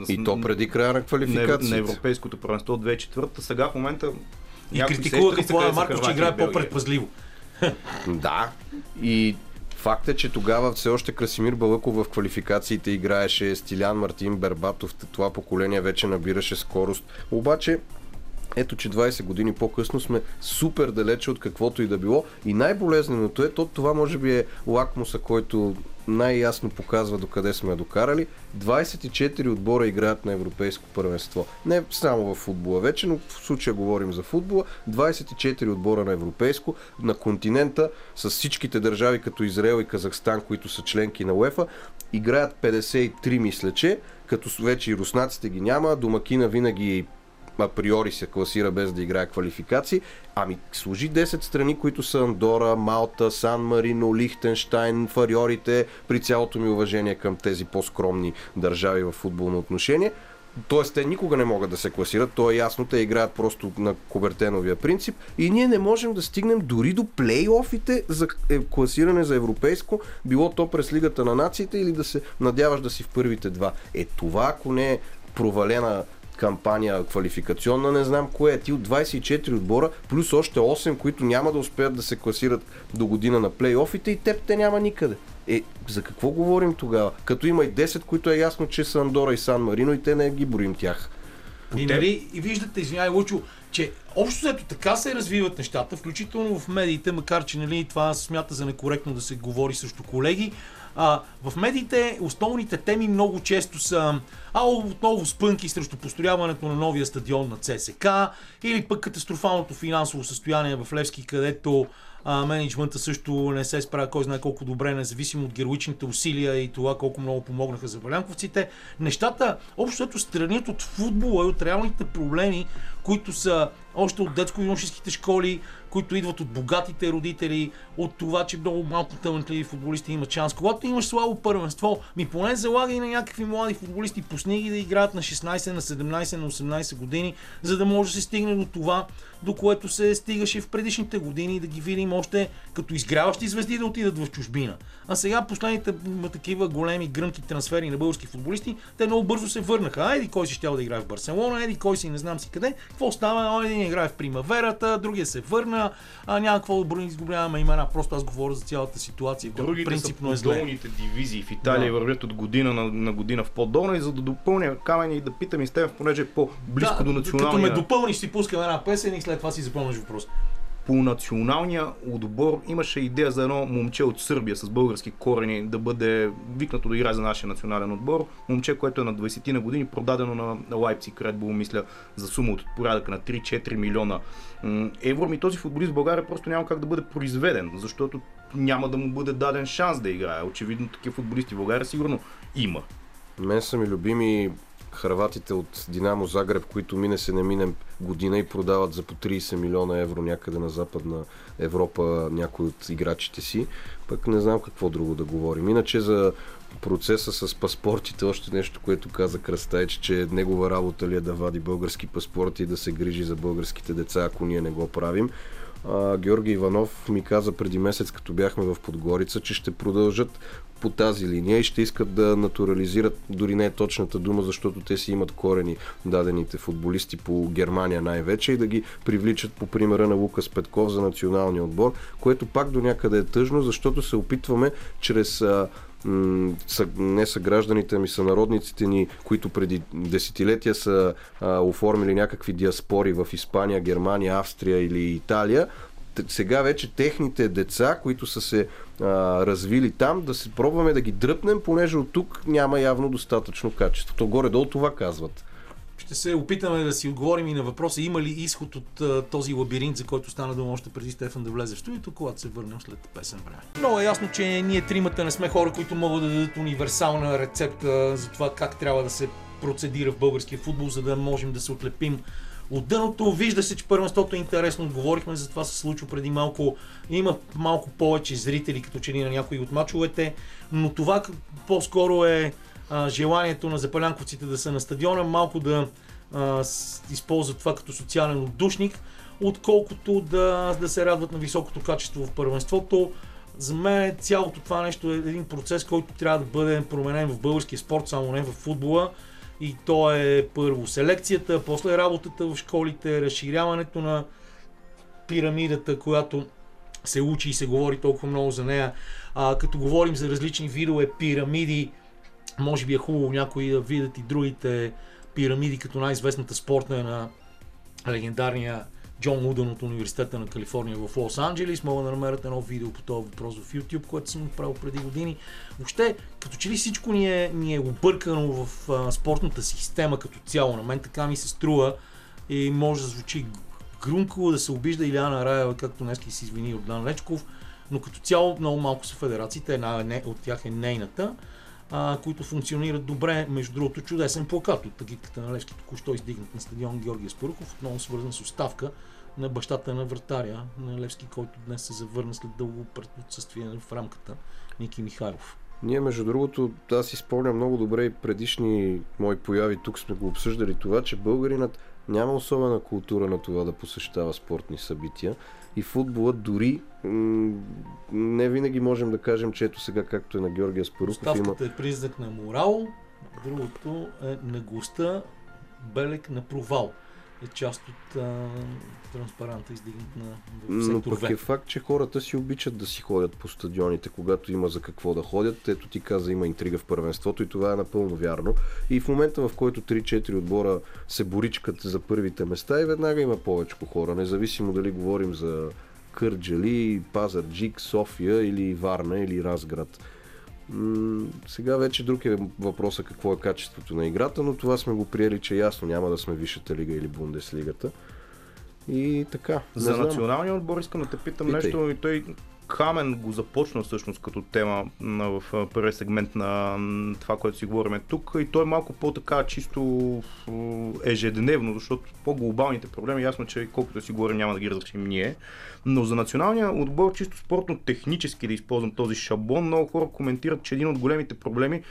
И то преди края на на, на квалификацията. Европейското първенство 2004. Сега в момента И критикуваха Пламен Марков, че играе по-предпазливо. Да. И факт е, че тогава все още Красимир Балъков в квалификациите играеше, Стилян Мартин Бербатов, това поколение вече набираше скорост. Обаче, ето, че 20 години по-късно сме супер далече от каквото и да било. И най-болезненото е, то това може би е лакмуса, който най-ясно показва докъде сме докарали. 24 отбора играят на европейско първенство. Не само в футбола вече, но в случая говорим за футбола. 24 отбора на европейско, на континента, с всичките държави като Израел и Казахстан, които са членки на УЕФА, играят 53 мисля, че, като вече и руснаците ги няма, домакина винаги априори се класира без да играе квалификации. Ами служи 10 страни, които са Андора, Малта, Сан Марино, Лихтенштайн, Фариорите, при цялото ми уважение към тези по-скромни държави в футболно отношение. Тоест, те никога не могат да се класират, то е ясно, те играят просто на Кобертеновия принцип и ние не можем да стигнем дори до плейофите за е, класиране за европейско, било то през Лигата на нациите или да се надяваш да си в първите два. Е това, ако не е провалена кампания квалификационна, не знам кое е. Ти от 24 отбора, плюс още 8, които няма да успеят да се класират до година на плейофите и теб те няма никъде. Е, за какво говорим тогава? Като има и 10, които е ясно, че са Андора и Сан Марино и те не ги борим тях. И, нали, и виждате, извиняй, Лучо, че общо взето така се развиват нещата, включително в медиите, макар че нали, това се смята за некоректно да се говори също колеги. А, в медиите основните теми много често са а отново спънки срещу построяването на новия стадион на ЦСК или пък катастрофалното финансово състояние в Левски, където а, менеджмента също не се справя кой знае колко добре, независимо от героичните усилия и това колко много помогнаха за валянковците. Нещата общо странят от футбола и от реалните проблеми, които са още от детско-юношеските школи, които идват от богатите родители, от това, че много малко талантливи футболисти имат шанс. Когато имаш слабо първенство, ми поне залагай на някакви млади футболисти, пусни ги да играят на 16, на 17, на 18 години, за да може да се стигне до това, до което се стигаше в предишните години и да ги видим още като изгряващи звезди да отидат в чужбина. А сега последните такива големи гръмки трансфери на български футболисти, те много бързо се върнаха. Еди кой си щял да играе в Барселона, еди кой си не знам си къде. Какво става? Един играе в Примаверата, другия се върна, а, няма какво да изгубяваме имена. Просто аз говоря за цялата ситуация. Другите принципно са е зле. дивизии в Италия да. вървят от година на, на година в по-долна и за да допълня камен и да питам и с теб, понеже е по-близко да, до националния. Като ме допълниш, си пускам една песен и след това си запомняш въпрос по националния отбор имаше идея за едно момче от Сърбия с български корени да бъде викнато да играе за нашия национален отбор. Момче, което е на 20 на години, продадено на Лайпциг Red Bull, мисля, за сума от порядъка на 3-4 милиона евро. Ми този футболист в България просто няма как да бъде произведен, защото няма да му бъде даден шанс да играе. Очевидно такива футболисти в България сигурно има. Мен са ми любими харватите от Динамо Загреб, които мине се не минем година и продават за по 30 милиона евро някъде на Западна Европа някой от играчите си. Пък не знам какво друго да говорим. Иначе за процеса с паспортите, още нещо, което каза Кръстайч, че негова работа ли е да вади български паспорти и да се грижи за българските деца, ако ние не го правим. А, Георги Иванов ми каза преди месец, като бяхме в Подгорица, че ще продължат по тази линия и ще искат да натурализират, дори не е точната дума, защото те си имат корени дадените футболисти по Германия най-вече и да ги привличат по примера на Лукас Петков за националния отбор, което пак до някъде е тъжно, защото се опитваме чрез не са гражданите ми, са народниците ни, които преди десетилетия са а, оформили някакви диаспори в Испания, Германия, Австрия или Италия, сега вече техните деца, които са се а, развили там, да се пробваме да ги дръпнем, понеже от тук няма явно достатъчно качество. То горе-долу това казват. Ще се опитаме да си отговорим и на въпроса има ли изход от а, този лабиринт, за който стана дума още преди Стефан да влезе в студиото, когато се върнем след песен време. Много е ясно, че ние тримата не сме хора, които могат да дадат универсална рецепта за това как трябва да се процедира в българския футбол, за да можем да се отлепим от дъното. Вижда се, че първенството е интересно. Говорихме за това се случва преди малко. Има малко повече зрители, като че ли на някои от мачовете, но това по-скоро е а, желанието на запалянковците да са на стадиона, малко да а, използват това като социален отдушник, отколкото да, да се радват на високото качество в първенството. За мен цялото това нещо е един процес, който трябва да бъде променен в българския спорт, само не в футбола. И то е първо селекцията, после работата в школите, разширяването на пирамидата, която се учи и се говори толкова много за нея. А, като говорим за различни видове пирамиди, може би е хубаво някои да видят и другите пирамиди, като най-известната спортна е на легендарния Джон Удън от Университета на Калифорния в Лос Анджелис. Мога да намерят едно видео по този въпрос в YouTube, което съм направил преди години. Въобще, като че ли всичко ни е, ни е объркано в а, спортната система като цяло. На мен така ми се струва и може да звучи грунково да се обижда Иляна Раева, както днес си извини Дан Лечков, но като цяло много малко са федерациите, една от тях е нейната. А, които функционират добре. Между другото, чудесен плакат от агитката на Левски, току-що издигнат на стадион Георгия Спарухов, отново свързан с оставка на бащата на вратаря на Левски, който днес се завърна след дълго отсъствие в рамката Ники Михайлов. Ние, между другото, аз си спомням много добре и предишни мои появи, тук сме го обсъждали това, че българинът няма особена култура на това да посещава спортни събития. И футболът дори не винаги можем да кажем, че ето сега, както е на Георгия Спаруков, Ставката има... е признак на морал, другото е наглостта, белег на провал е част от а, транспаранта, издигнат на Но пък е факт, че хората си обичат да си ходят по стадионите, когато има за какво да ходят. Ето ти каза, има интрига в първенството и това е напълно вярно. И в момента, в който 3-4 отбора се боричкат за първите места и веднага има повече хора, независимо дали говорим за Кърджали, Пазарджик, София или Варна или Разград. М- сега вече друг е въпроса какво е качеството на играта, но това сме го приели, че ясно няма да сме Висшата лига или Бундеслигата. И така. За националния отбор искам да те питам Питай. нещо и той Хамен го започна всъщност като тема в първия сегмент на това, което си говорим тук и той е малко по-така чисто ежедневно, защото по-глобалните проблеми, ясно, че колкото си говорим няма да ги разрешим ние, но за националния отбор чисто спортно-технически да използвам този шаблон, много хора коментират, че един от големите проблеми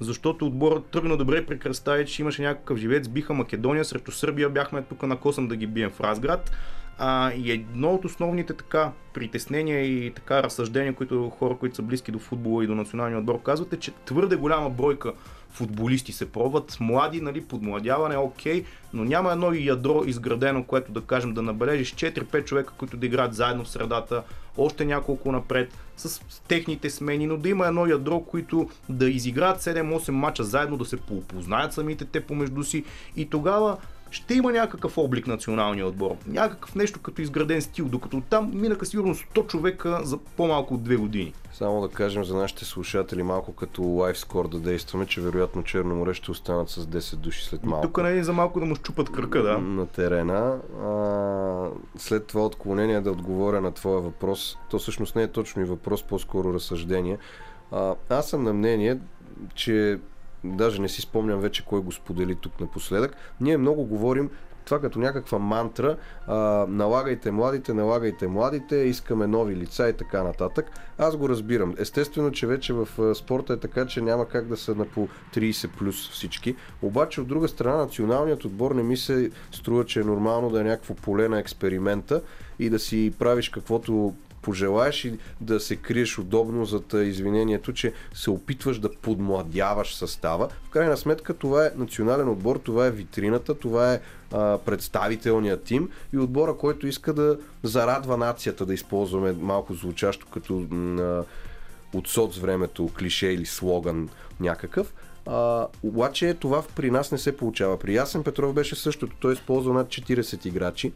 защото отборът тръгна добре при кръста че имаше някакъв живец, биха Македония, срещу Сърбия бяхме тук на косъм да ги бием в Разград. А, и едно от основните така притеснения и така разсъждения, които хора, които са близки до футбола и до националния отбор казват е, че твърде голяма бройка футболисти се пробват, млади, нали, подмладяване, окей, но няма едно ядро изградено, което да кажем да набележиш 4-5 човека, които да играят заедно в средата, още няколко напред, с техните смени, но да има едно ядро, които да изиграят 7-8 мача заедно, да се поопознаят самите те помежду си. И тогава ще има някакъв облик националния отбор. Някакъв нещо като изграден стил, докато там минаха сигурно 100 човека за по-малко от 2 години. Само да кажем за нашите слушатели малко като лайфскор да действаме, че вероятно Черно море ще останат с 10 души след малко. Тук не е за малко да му щупат кръка, да. На терена. А, след това отклонение да отговоря на твоя въпрос. То всъщност не е точно и въпрос, по-скоро разсъждение. А, аз съм на мнение, че даже не си спомням вече кой го сподели тук напоследък. Ние много говорим това като някаква мантра, а, налагайте младите, налагайте младите, искаме нови лица и така нататък. Аз го разбирам. Естествено, че вече в спорта е така, че няма как да са на по 30 плюс всички. Обаче от друга страна националният отбор не ми се струва, че е нормално да е някакво поле на експеримента и да си правиш каквото пожелаеш и да се криеш удобно зад извинението, че се опитваш да подмладяваш състава. В крайна сметка това е национален отбор, това е витрината, това е а, представителният тим и отбора, който иска да зарадва нацията, да използваме малко звучащо като м- от соц времето клише или слоган някакъв. А, обаче това при нас не се получава. При Ясен Петров беше същото. Той използва над 40 играчи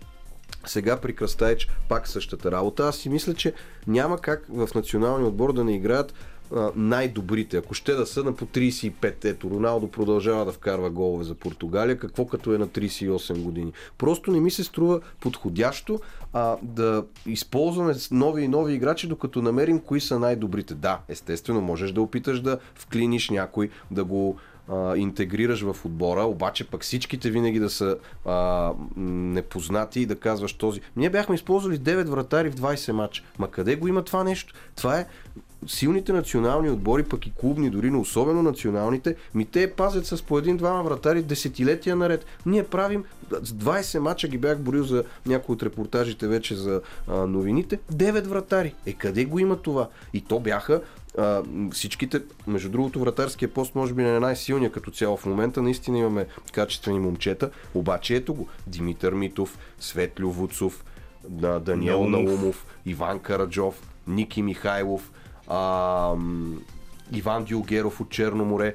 сега при Кръстайч пак същата работа. Аз си мисля, че няма как в националния отбор да не играят най-добрите. Ако ще да са на по 35, ето Роналдо продължава да вкарва голове за Португалия, какво като е на 38 години. Просто не ми се струва подходящо а, да използваме нови и нови играчи, докато намерим кои са най-добрите. Да, естествено, можеш да опиташ да вклиниш някой, да го а, интегрираш в отбора, обаче пък всичките винаги да са а, непознати и да казваш този. Ние бяхме използвали 9 вратари в 20 матча. Ма къде го има това нещо? Това е силните национални отбори, пък и клубни, дори но особено националните, ми те пазят с по един-двама вратари десетилетия наред. Ние правим, с 20 мача ги бях борил за някои от репортажите вече за а, новините, 9 вратари. Е къде го има това? И то бяха а, всичките, между другото, вратарския пост може би не е най-силния като цяло в момента. Наистина имаме качествени момчета, обаче ето го. Димитър Митов, Светлю Вуцов, Даниел Наумов, Иван Караджов, Ники Михайлов, а, Иван Дюлгеров от Черно море.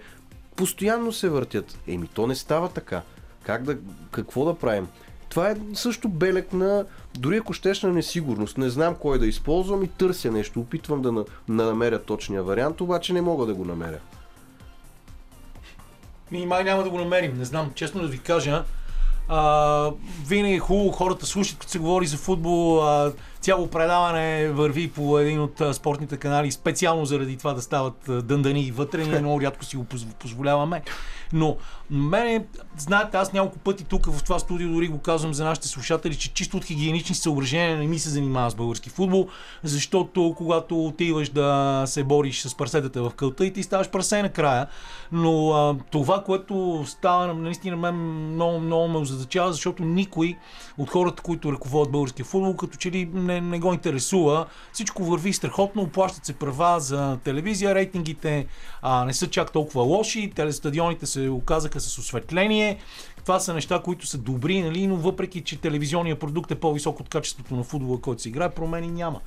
Постоянно се въртят. Еми, то не става така. Как да, какво да правим? Това е също белек на, дори ако щеш на несигурност. Не знам кой да използвам и търся нещо. Опитвам да, на, намеря точния вариант, обаче не мога да го намеря. Ми май няма да го намерим. Не знам, честно да ви кажа. А, винаги е хубаво хората слушат, като се говори за футбол. А, цяло предаване върви по един от спортните канали, специално заради това да стават дъндани и вътре. Ние много рядко си го позв- позволяваме. Но мене, знаете, аз няколко пъти тук в това студио дори го казвам за нашите слушатели, че чисто от хигиенични съображения не ми се занимава с български футбол, защото когато отиваш да се бориш с парсетата в кълта и ти ставаш прасе накрая. Но а, това, което става, наистина мен много, много ме озадачава, защото никой от хората, които ръководят българския футбол, като че ли не, не го интересува. Всичко върви страхотно, оплащат се права за телевизия, рейтингите а, не са чак толкова лоши, телестадионите се оказаха с осветление. Това са неща, които са добри, нали? но въпреки, че телевизионният продукт е по-висок от качеството на футбола, който се играе, промени няма.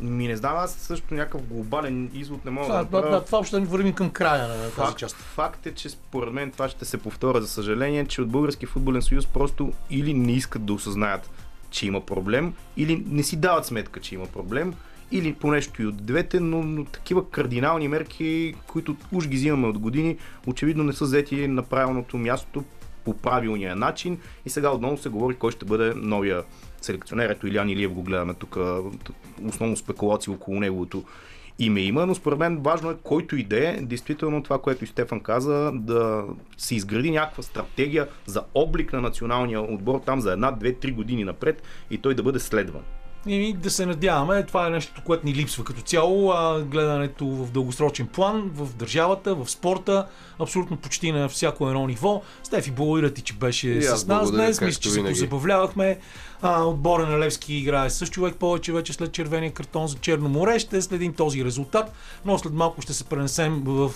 Ми не знам, аз също някакъв глобален извод не мога Това, да направя. това, това още ни вървим към края на тази Факт, част. факт е, че според мен това ще се повторя, за съжаление, че от Български футболен съюз просто или не искат да осъзнаят, че има проблем, или не си дават сметка, че има проблем, или по нещо и от двете, но, но такива кардинални мерки, които уж ги взимаме от години, очевидно не са взети на правилното място по правилния начин и сега отново се говори кой ще бъде новия селекционер. Ето Илян Илиев го гледаме тук, основно спекулации около неговото име има, но според мен важно е който и да е, действително това, което и Стефан каза, да се изгради някаква стратегия за облик на националния отбор там за една, две, три години напред и той да бъде следван. И да се надяваме, това е нещо, което ни липсва като цяло, а гледането в дългосрочен план, в държавата, в спорта, абсолютно почти на всяко едно ниво. Стефи, благодаря ти, че беше И с нас днес. Мисля, че се винаги. позабавлявахме. А, отбора на Левски играе с човек повече вече след червения картон за Черно море. Ще следим този резултат, но след малко ще се пренесем в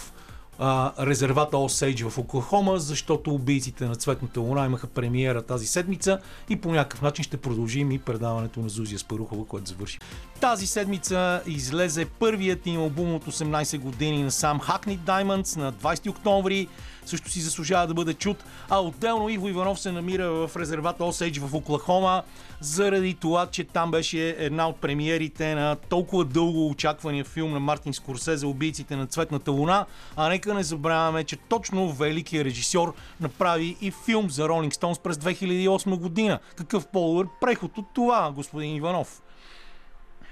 а, резервата Осейдж в Оклахома, защото убийците на Цветната луна имаха премиера тази седмица и по някакъв начин ще продължим и предаването на Зузия Спарухова, което завърши. Тази седмица излезе първият им албум от 18 години на сам Hackney Diamonds на 20 октомври. Също си заслужава да бъде чут. А отделно Иво Иванов се намира в резервата Осейдж в Оклахома, заради това, че там беше една от премиерите на толкова дълго очаквания филм на Мартин Скорсезе Убийците на Цветната луна. А нека не забравяме, че точно великият режисьор направи и филм за Ролинг Стоунс през 2008 година. Какъв по-добър преход от това, господин Иванов?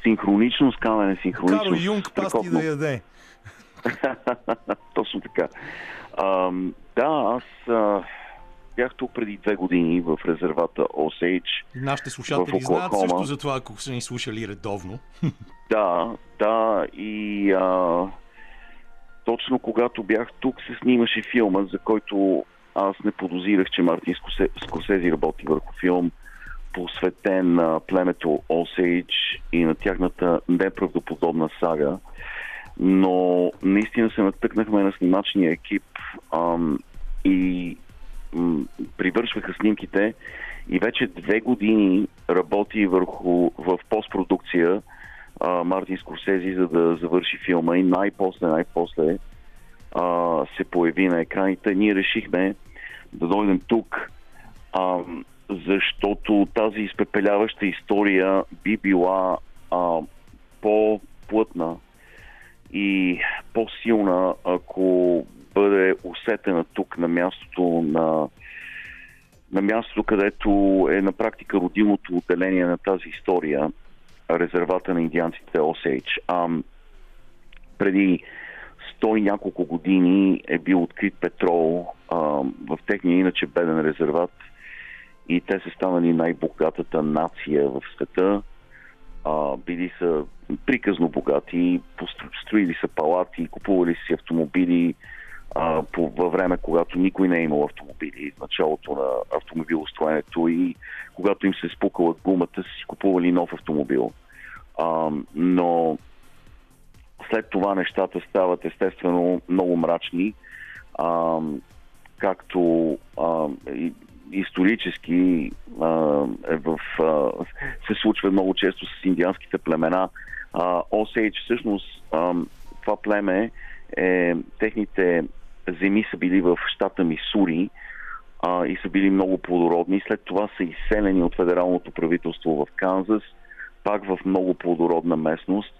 Синхронично скамене, синхронично. Карл Юнг пасти страхотно. да яде. Точно така. Ам, да, аз а, бях тук преди две години в резервата Осейдж. Нашите слушатели знаят също за това, ако са ни слушали редовно. Да, да, и а, точно когато бях тук се снимаше филма, за който аз не подозирах, че Мартин Скорсези работи върху филм, посветен на племето Осейдж и на тяхната неправдоподобна сага. Но наистина се натъкнахме на снимачния екип ам, и м, привършваха снимките и вече две години работи върху в постпродукция а, Мартин Скорсези, за да завърши филма и най-после, най-после а, се появи на екраните. Ние решихме да дойдем тук, а, защото тази изпепеляваща история би била а, по-плътна и по-силна, ако бъде усетена тук на мястото на на мястото, където е на практика родилното отделение на тази история, резервата на индианците Осейдж. Ам, преди 100 и няколко години е бил открит петрол ам, в техния иначе беден резерват и те са станали най-богатата нация в света. А, били са приказно богати, строили са палати, купували си автомобили, а, по, във време, когато никой не е имал автомобили, в началото на автомобилостроенето и когато им се е спукала гумата, си купували нов автомобил. А, но след това нещата стават естествено много мрачни, а, както а, и, исторически а, е в, а, се случва много често с индианските племена. А, Осейдж всъщност а, това племе е, техните земи са били в щата Мисури а, и са били много плодородни. След това са изселени от федералното правителство в Канзас, пак в много плодородна местност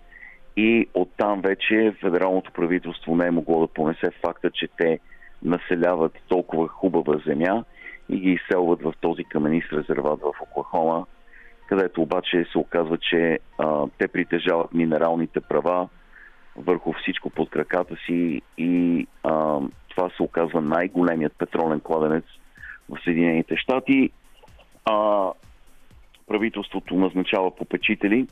и оттам вече федералното правителство не е могло да понесе факта, че те населяват толкова хубава земя и ги изселват в този каменист резерват в Оклахома, където обаче се оказва, че а, те притежават минералните права върху всичко под краката си и а, това се оказва най-големият петролен кладенец в Съединените щати. А, правителството назначава попечители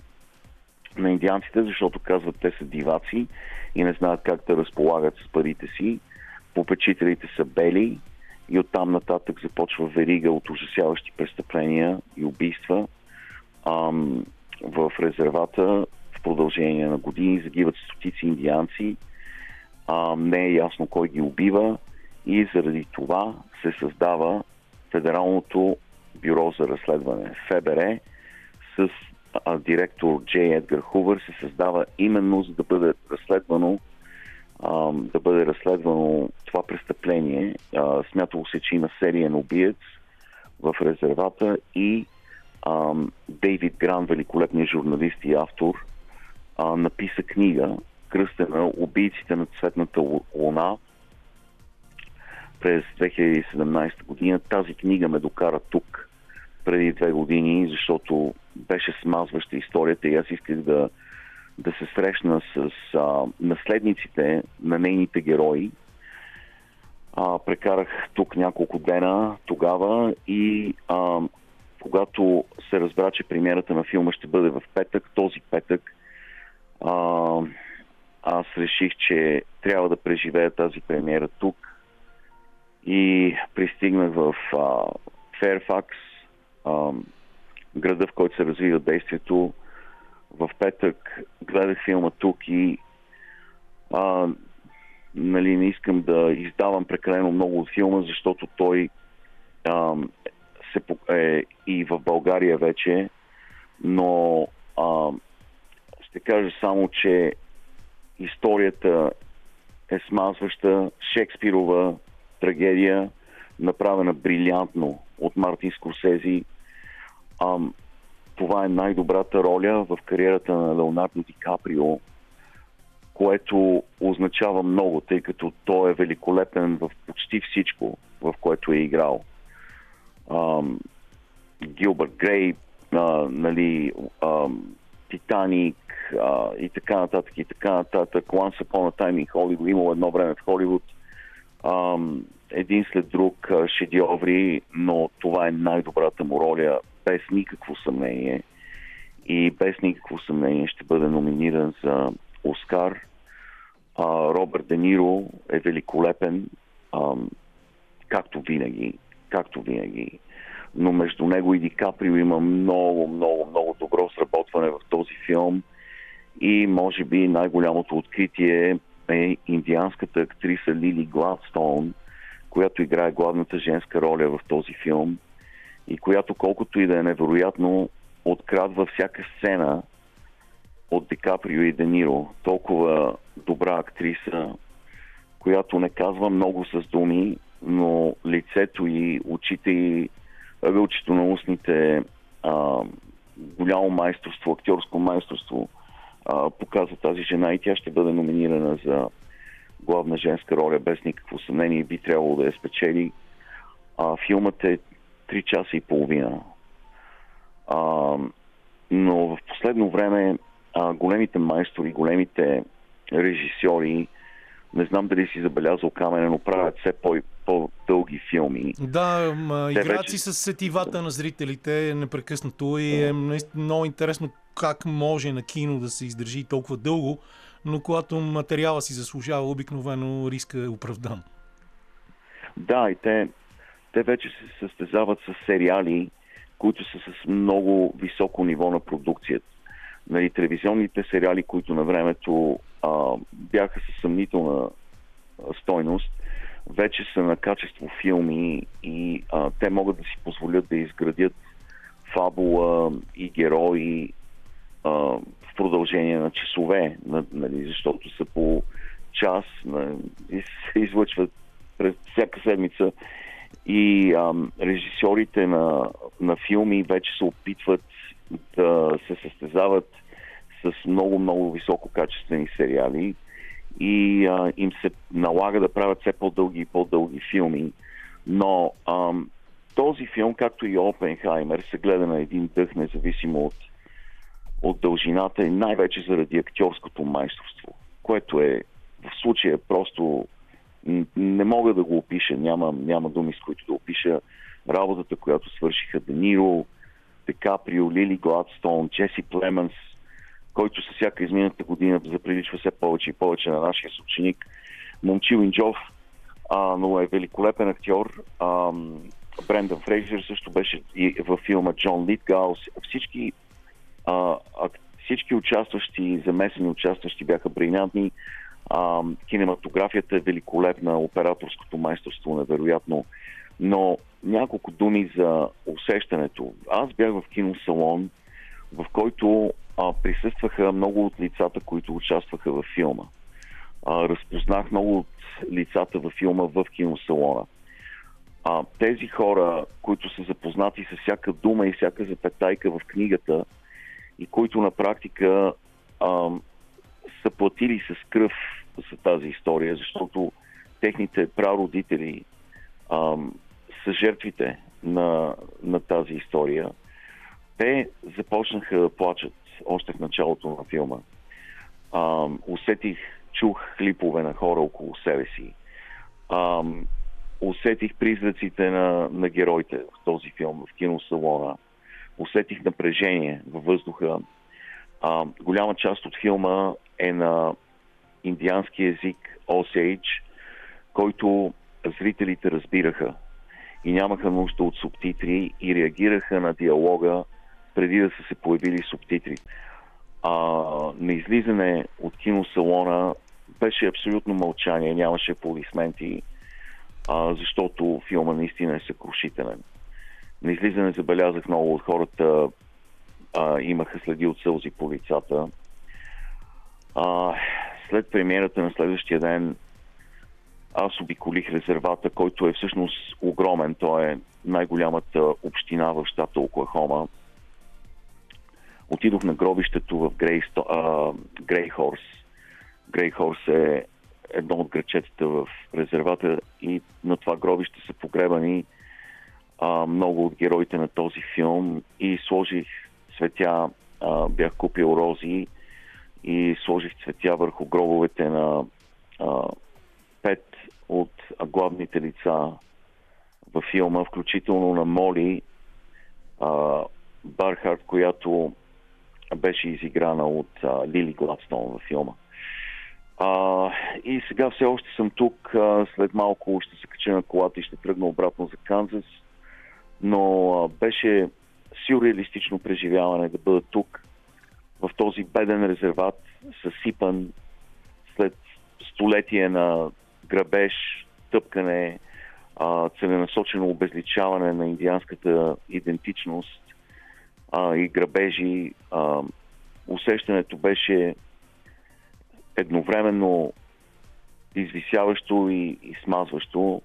на индианците, защото казват те са диваци и не знаят как да разполагат с парите си. Попечителите са бели и оттам нататък започва верига от ужасяващи престъпления и убийства. Ам, в резервата в продължение на години загиват стотици индианци. Ам, не е ясно кой ги убива и заради това се създава Федералното бюро за разследване ФБР с а, директор Джей Едгар Хувър се създава именно за да бъде разследвано да бъде разследвано това престъпление. А, смятало се, че има сериен убиец в резервата и а, Дейвид Гран, великолепният журналист и автор, а, написа книга, кръстена Убийците на цветната луна през 2017 година. Тази книга ме докара тук преди две години, защото беше смазваща историята и аз исках да, да се срещна с а, наследниците на нейните герои. А, прекарах тук няколко дена тогава и а, когато се разбра, че премиерата на филма ще бъде в петък, този петък, а, аз реших, че трябва да преживея тази премиера тук и пристигнах в а, Ферфакс, а, града, в който се развива действието. В петък гледах филма тук и а, нали, не искам да издавам прекалено много от филма, защото той а, се, е и в България вече, но а, ще кажа само, че историята е смазваща, Шекспирова трагедия, направена брилянтно от Мартин Скорсези. А, това е най-добрата роля в кариерата на Леонардо Ди Каприо, което означава много, тъй като той е великолепен в почти всичко, в което е играл. Гилбърт Грей, нали, Титаник и така нататък и така нататък. Once Upon a Time in Hollywood, имало едно време в Холивуд. А, един след друг шедьоври, но това е най-добрата му роля, без никакво съмнение. И без никакво съмнение ще бъде номиниран за Оскар. А, Робърт Де Ниро е великолепен, а, както винаги. Както винаги но между него и Ди Каприо има много, много, много добро сработване в този филм и може би най-голямото откритие е индианската актриса Лили Гладстоун, която играе главната женска роля в този филм и която колкото и да е невероятно открадва всяка сцена от Ди Каприо и Дениро. Толкова добра актриса, която не казва много с думи, но лицето и очите и вълчето на устните а, голямо майсторство, актьорско майсторство а, показва тази жена и тя ще бъде номинирана за главна женска роля без никакво съмнение и би трябвало да я спечели. А, филмът е 3 часа и половина. А, но в последно време а, големите майстори, големите режисьори не знам дали си забелязал камера, но правят все по- по-дълги филми. Да, играят си с сетивата на зрителите непрекъснато и е много интересно как може на кино да се издържи толкова дълго, но когато материала си заслужава, обикновено риска е оправдан. Да, и те, те вече се състезават с сериали, които са с много високо ниво на продукцията. Нали, телевизионните сериали, които на времето а, бяха със съмнителна стойност, вече са на качество филми и а, те могат да си позволят да изградят фабула и герои а, в продължение на часове, нали, защото са по час на, и се излъчват през всяка седмица. И а, режисьорите на, на филми вече се опитват да се състезават с много-много висококачествени сериали и а, им се налага да правят все по-дълги и по-дълги филми. Но ам, този филм, както и Опенхаймер, се гледа на един дъх, независимо от, от дължината и най-вече заради актьорското майсторство, което е в случая просто не мога да го опиша, няма, няма думи с които да опиша работата, която свършиха Дениро, Декаприо, Лили Гладстон, Джеси Племенс, който със всяка измината година заприличва все повече и повече на нашия съученик Момчил Инджов, а, но е великолепен актьор. А, Брендан Фрейзер също беше и във филма Джон Литгаус. Всички, а, всички участващи, замесени участващи бяха брилянтни. А, кинематографията е великолепна, операторското майсторство невероятно. Но няколко думи за усещането. Аз бях в киносалон, в който а, присъстваха много от лицата, които участваха във филма. А, разпознах много от лицата във филма в киносалона. А, тези хора, които са запознати с всяка дума и всяка запетайка в книгата и които на практика а, са платили с кръв за тази история, защото техните прародители а, са жертвите на, на тази история. Те започнаха да плачат още в началото на филма. А, усетих, чух хлипове на хора около себе си. А, усетих призраците на, на героите в този филм, в киносалона. Усетих напрежение във въздуха. А, голяма част от филма е на индиански език Osage, който зрителите разбираха и нямаха нужда от субтитри и реагираха на диалога преди да са се появили субтитри. А, на излизане от киносалона беше абсолютно мълчание, нямаше аплодисменти, защото филма наистина е съкрушителен. На излизане забелязах много от хората а, имаха следи от сълзи по лицата. А, след премиерата на следващия ден аз обиколих резервата, който е всъщност огромен. Той е най-голямата община в щата Оклахома. Отидох на гробището в Грейхорс. Грейхорс е едно от грачетата в резервата и на това гробище са погребани а, много от героите на този филм и сложих цветя, а, бях купил рози и сложих цветя върху гробовете на а, пет от главните лица във филма, включително на Моли а, Бархард, която беше изиграна от а, Лили Гладстон във филма. А, и сега все още съм тук. А, след малко ще се кача на колата и ще тръгна обратно за Канзас. Но а, беше сюрреалистично преживяване да бъда тук, в този беден резерват, съсипан след столетие на грабеж, тъпкане, целенасочено обезличаване на индианската идентичност и грабежи. Усещането беше едновременно извисяващо и, смазващо.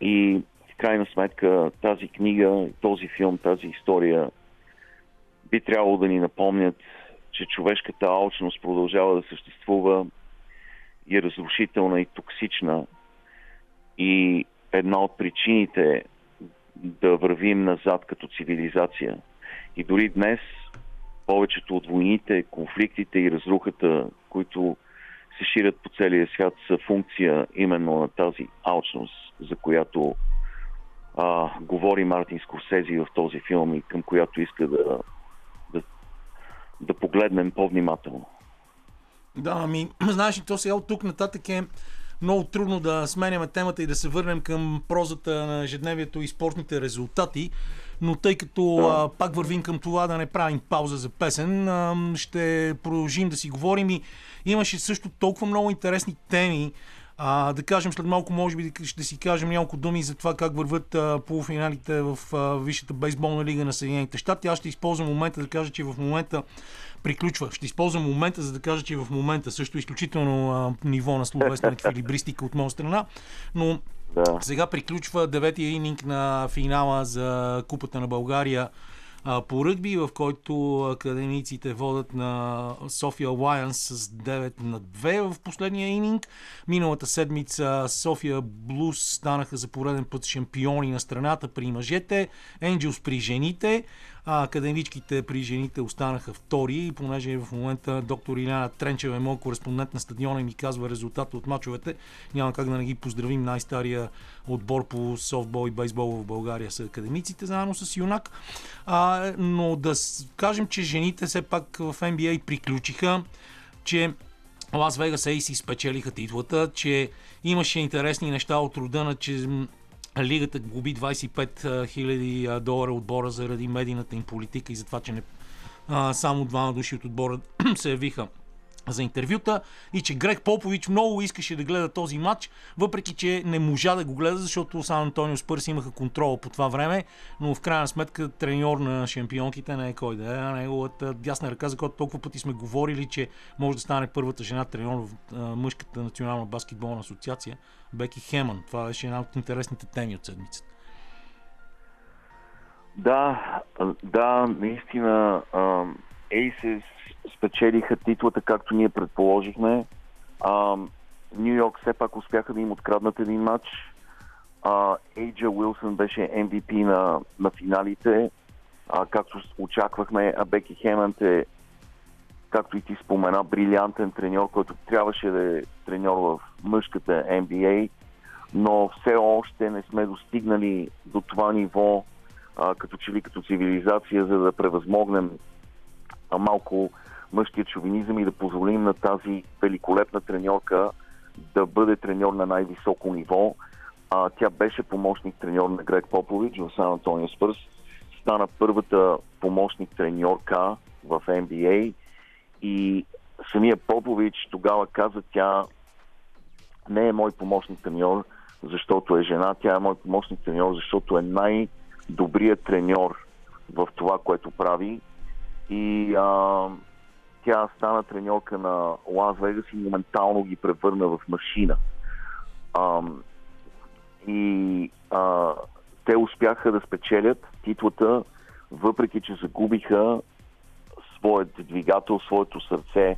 И крайна сметка тази книга, този филм, тази история би трябвало да ни напомнят, че човешката алчност продължава да съществува и разрушителна и токсична. И една от причините да вървим назад като цивилизация. И дори днес повечето от войните, конфликтите и разрухата, които се ширят по целия свят, са функция именно на тази алчност, за която а, говори Мартин Скорсези в този филм и към която иска да, да, да погледнем по-внимателно. Да, ами, знаеш ли, то сега от тук нататък е много трудно да сменяме темата и да се върнем към прозата на ежедневието и спортните резултати, но тъй като да. а, пак вървим към това да не правим пауза за песен, а, ще продължим да си говорим и имаше също толкова много интересни теми, а, да кажем след малко, може би, ще си кажем няколко думи за това как върват а, полуфиналите в а, Висшата бейсболна лига на Съединените щати. Аз ще използвам момента да кажа, че в момента приключва. Ще използвам момента, за да кажа, че в момента също изключително а, ниво на словесна еквилибристика от моя страна, но да. сега приключва деветия ининг на финала за Купата на България а, по ръгби, в който академиците водят на София Alliance с 9 на 2 в последния ининг. Миналата седмица София Блус станаха за пореден път шампиони на страната при мъжете, Енджелс при жените а академичките при жените останаха втори и понеже в момента доктор Иляна Тренчева е мой кореспондент на стадиона и ми казва резултата от мачовете, няма как да не ги поздравим най-стария отбор по софтбол и бейсбол в България са академиците, заедно с Юнак. А, но да кажем, че жените все пак в NBA приключиха, че Лас Вегас Ейси спечелиха титлата, че имаше интересни неща от рода на, че Лигата губи 25 000 долара отбора заради медийната им политика и за това, че не, а, само двама души от отбора се явиха за интервюта и че Грег Попович много искаше да гледа този матч, въпреки че не можа да го гледа, защото Сан Антонио Спърс имаха контрола по това време, но в крайна сметка треньор на шампионките не е кой да е, а неговата дясна ръка, за която толкова пъти сме говорили, че може да стане първата жена треньор в мъжката национална баскетболна асоциация, Беки Хеман. Това беше една от интересните теми от седмицата. Да, да, наистина Aces спечелиха титлата, както ние предположихме. Нью Йорк все пак успяха да им откраднат един матч. Ейджа Уилсън беше MVP на, на финалите, а, както очаквахме, а Беки Хемант е, както и ти спомена, брилянтен треньор, който трябваше да е треньор в мъжката NBA, но все още не сме достигнали до това ниво, а, като че ли като цивилизация, за да превъзмогнем а, малко мъжкият шовинизъм и да позволим на тази великолепна треньорка да бъде треньор на най-високо ниво. А, тя беше помощник треньор на Грег Попович в Сан Антонио Спърс. Стана първата помощник треньорка в NBA и самия Попович тогава каза, тя не е мой помощник треньор, защото е жена, тя е мой помощник треньор, защото е най-добрият треньор в това, което прави. И а, тя стана треньорка на Лас Вегас и моментално ги превърна в машина. А, и а, те успяха да спечелят титлата, въпреки че загубиха своят двигател, своето сърце,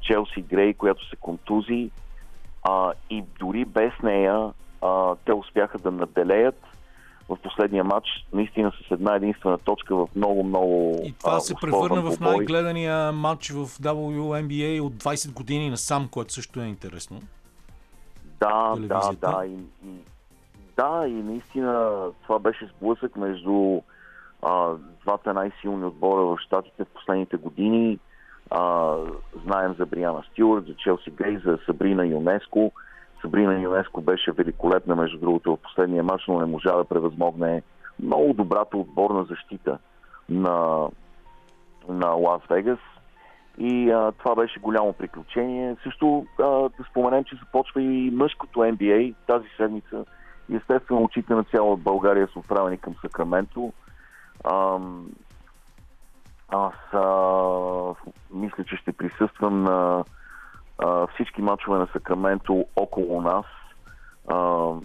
Челси Грей, която се контузи. А, и дори без нея а, те успяха да наделеят в последния матч, наистина с една единствена точка в много, много. И това а, се превърна в най-гледания матч в WNBA от 20 години насам, което също е интересно. Да, да, да. И, и, да, и наистина това беше сблъсък между а, двата най-силни отбора в Штатите в последните години. А, знаем за Бриана Стюарт, за Челси Гей, за Сабрина ЮНЕСКО. Сабрина ЮНЕСКО беше великолепна, между другото, в последния матч, но не можа да превъзмогне много добрата отборна защита на, на Лас Вегас. И а, това беше голямо приключение. Също а, да споменем, че започва и мъжкото NBA тази седмица. И естествено очите на цяла България са отправени към Сакраменто. А, аз а, мисля, че ще присъствам на а, всички мачове на Сакраменто около нас, а,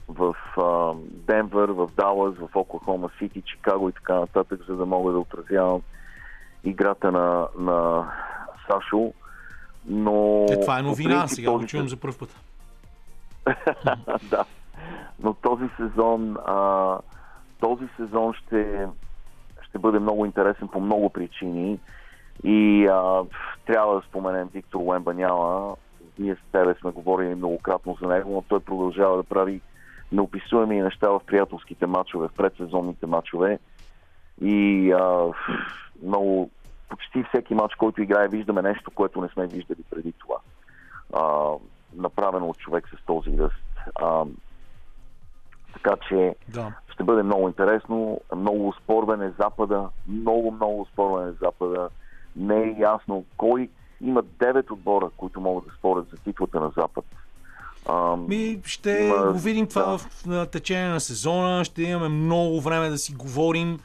в а, Денвър, в Далас, в Оклахома Сити, Чикаго и така нататък, за да мога да отразявам играта на, на Сашо. Но... Е, това е новина, принцип, сега го чувам за първ път. да. Но този сезон, а, този сезон ще, ще бъде много интересен по много причини. И а, трябва да споменем Виктор Уембаняла. Ние с тебе сме говорили многократно за него, но той продължава да прави неописуеми неща в приятелските матчове, в предсезонните матчове. И а, много, почти всеки матч, който играе, виждаме нещо, което не сме виждали преди това. А, направено от човек с този ръст. А, така че да. ще бъде много интересно. Много спорвен е Запада. Много, много спорвен е Запада не е ясно кой. Има 9 отбора, които могат да спорят за титлата на Запад. А, Ми, ще има... го видим това да. в на течение на сезона, ще имаме много време да си говорим.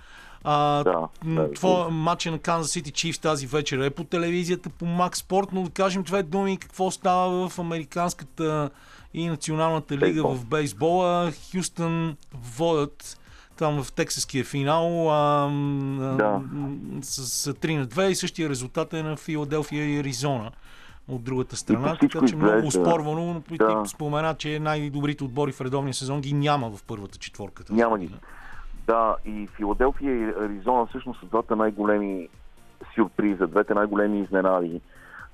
А, да, да, това да. матча на Kansas City Chiefs тази вечер е по телевизията, по Max Sport, но да кажем две думи какво става в американската и националната лига Бейсбол. в бейсбола. Хюстън водят там в тексаския финал а, Да. с, с 3 на 2 и същия резултат е на Филаделфия и Аризона от другата страна, така че много спорвано, Да. ти спомена, че най-добрите отбори в редовния сезон ги няма в първата четворка. тази Няма ги. Да, и Филаделфия и Аризона всъщност са двата най-големи сюрприза, двете най-големи изненади.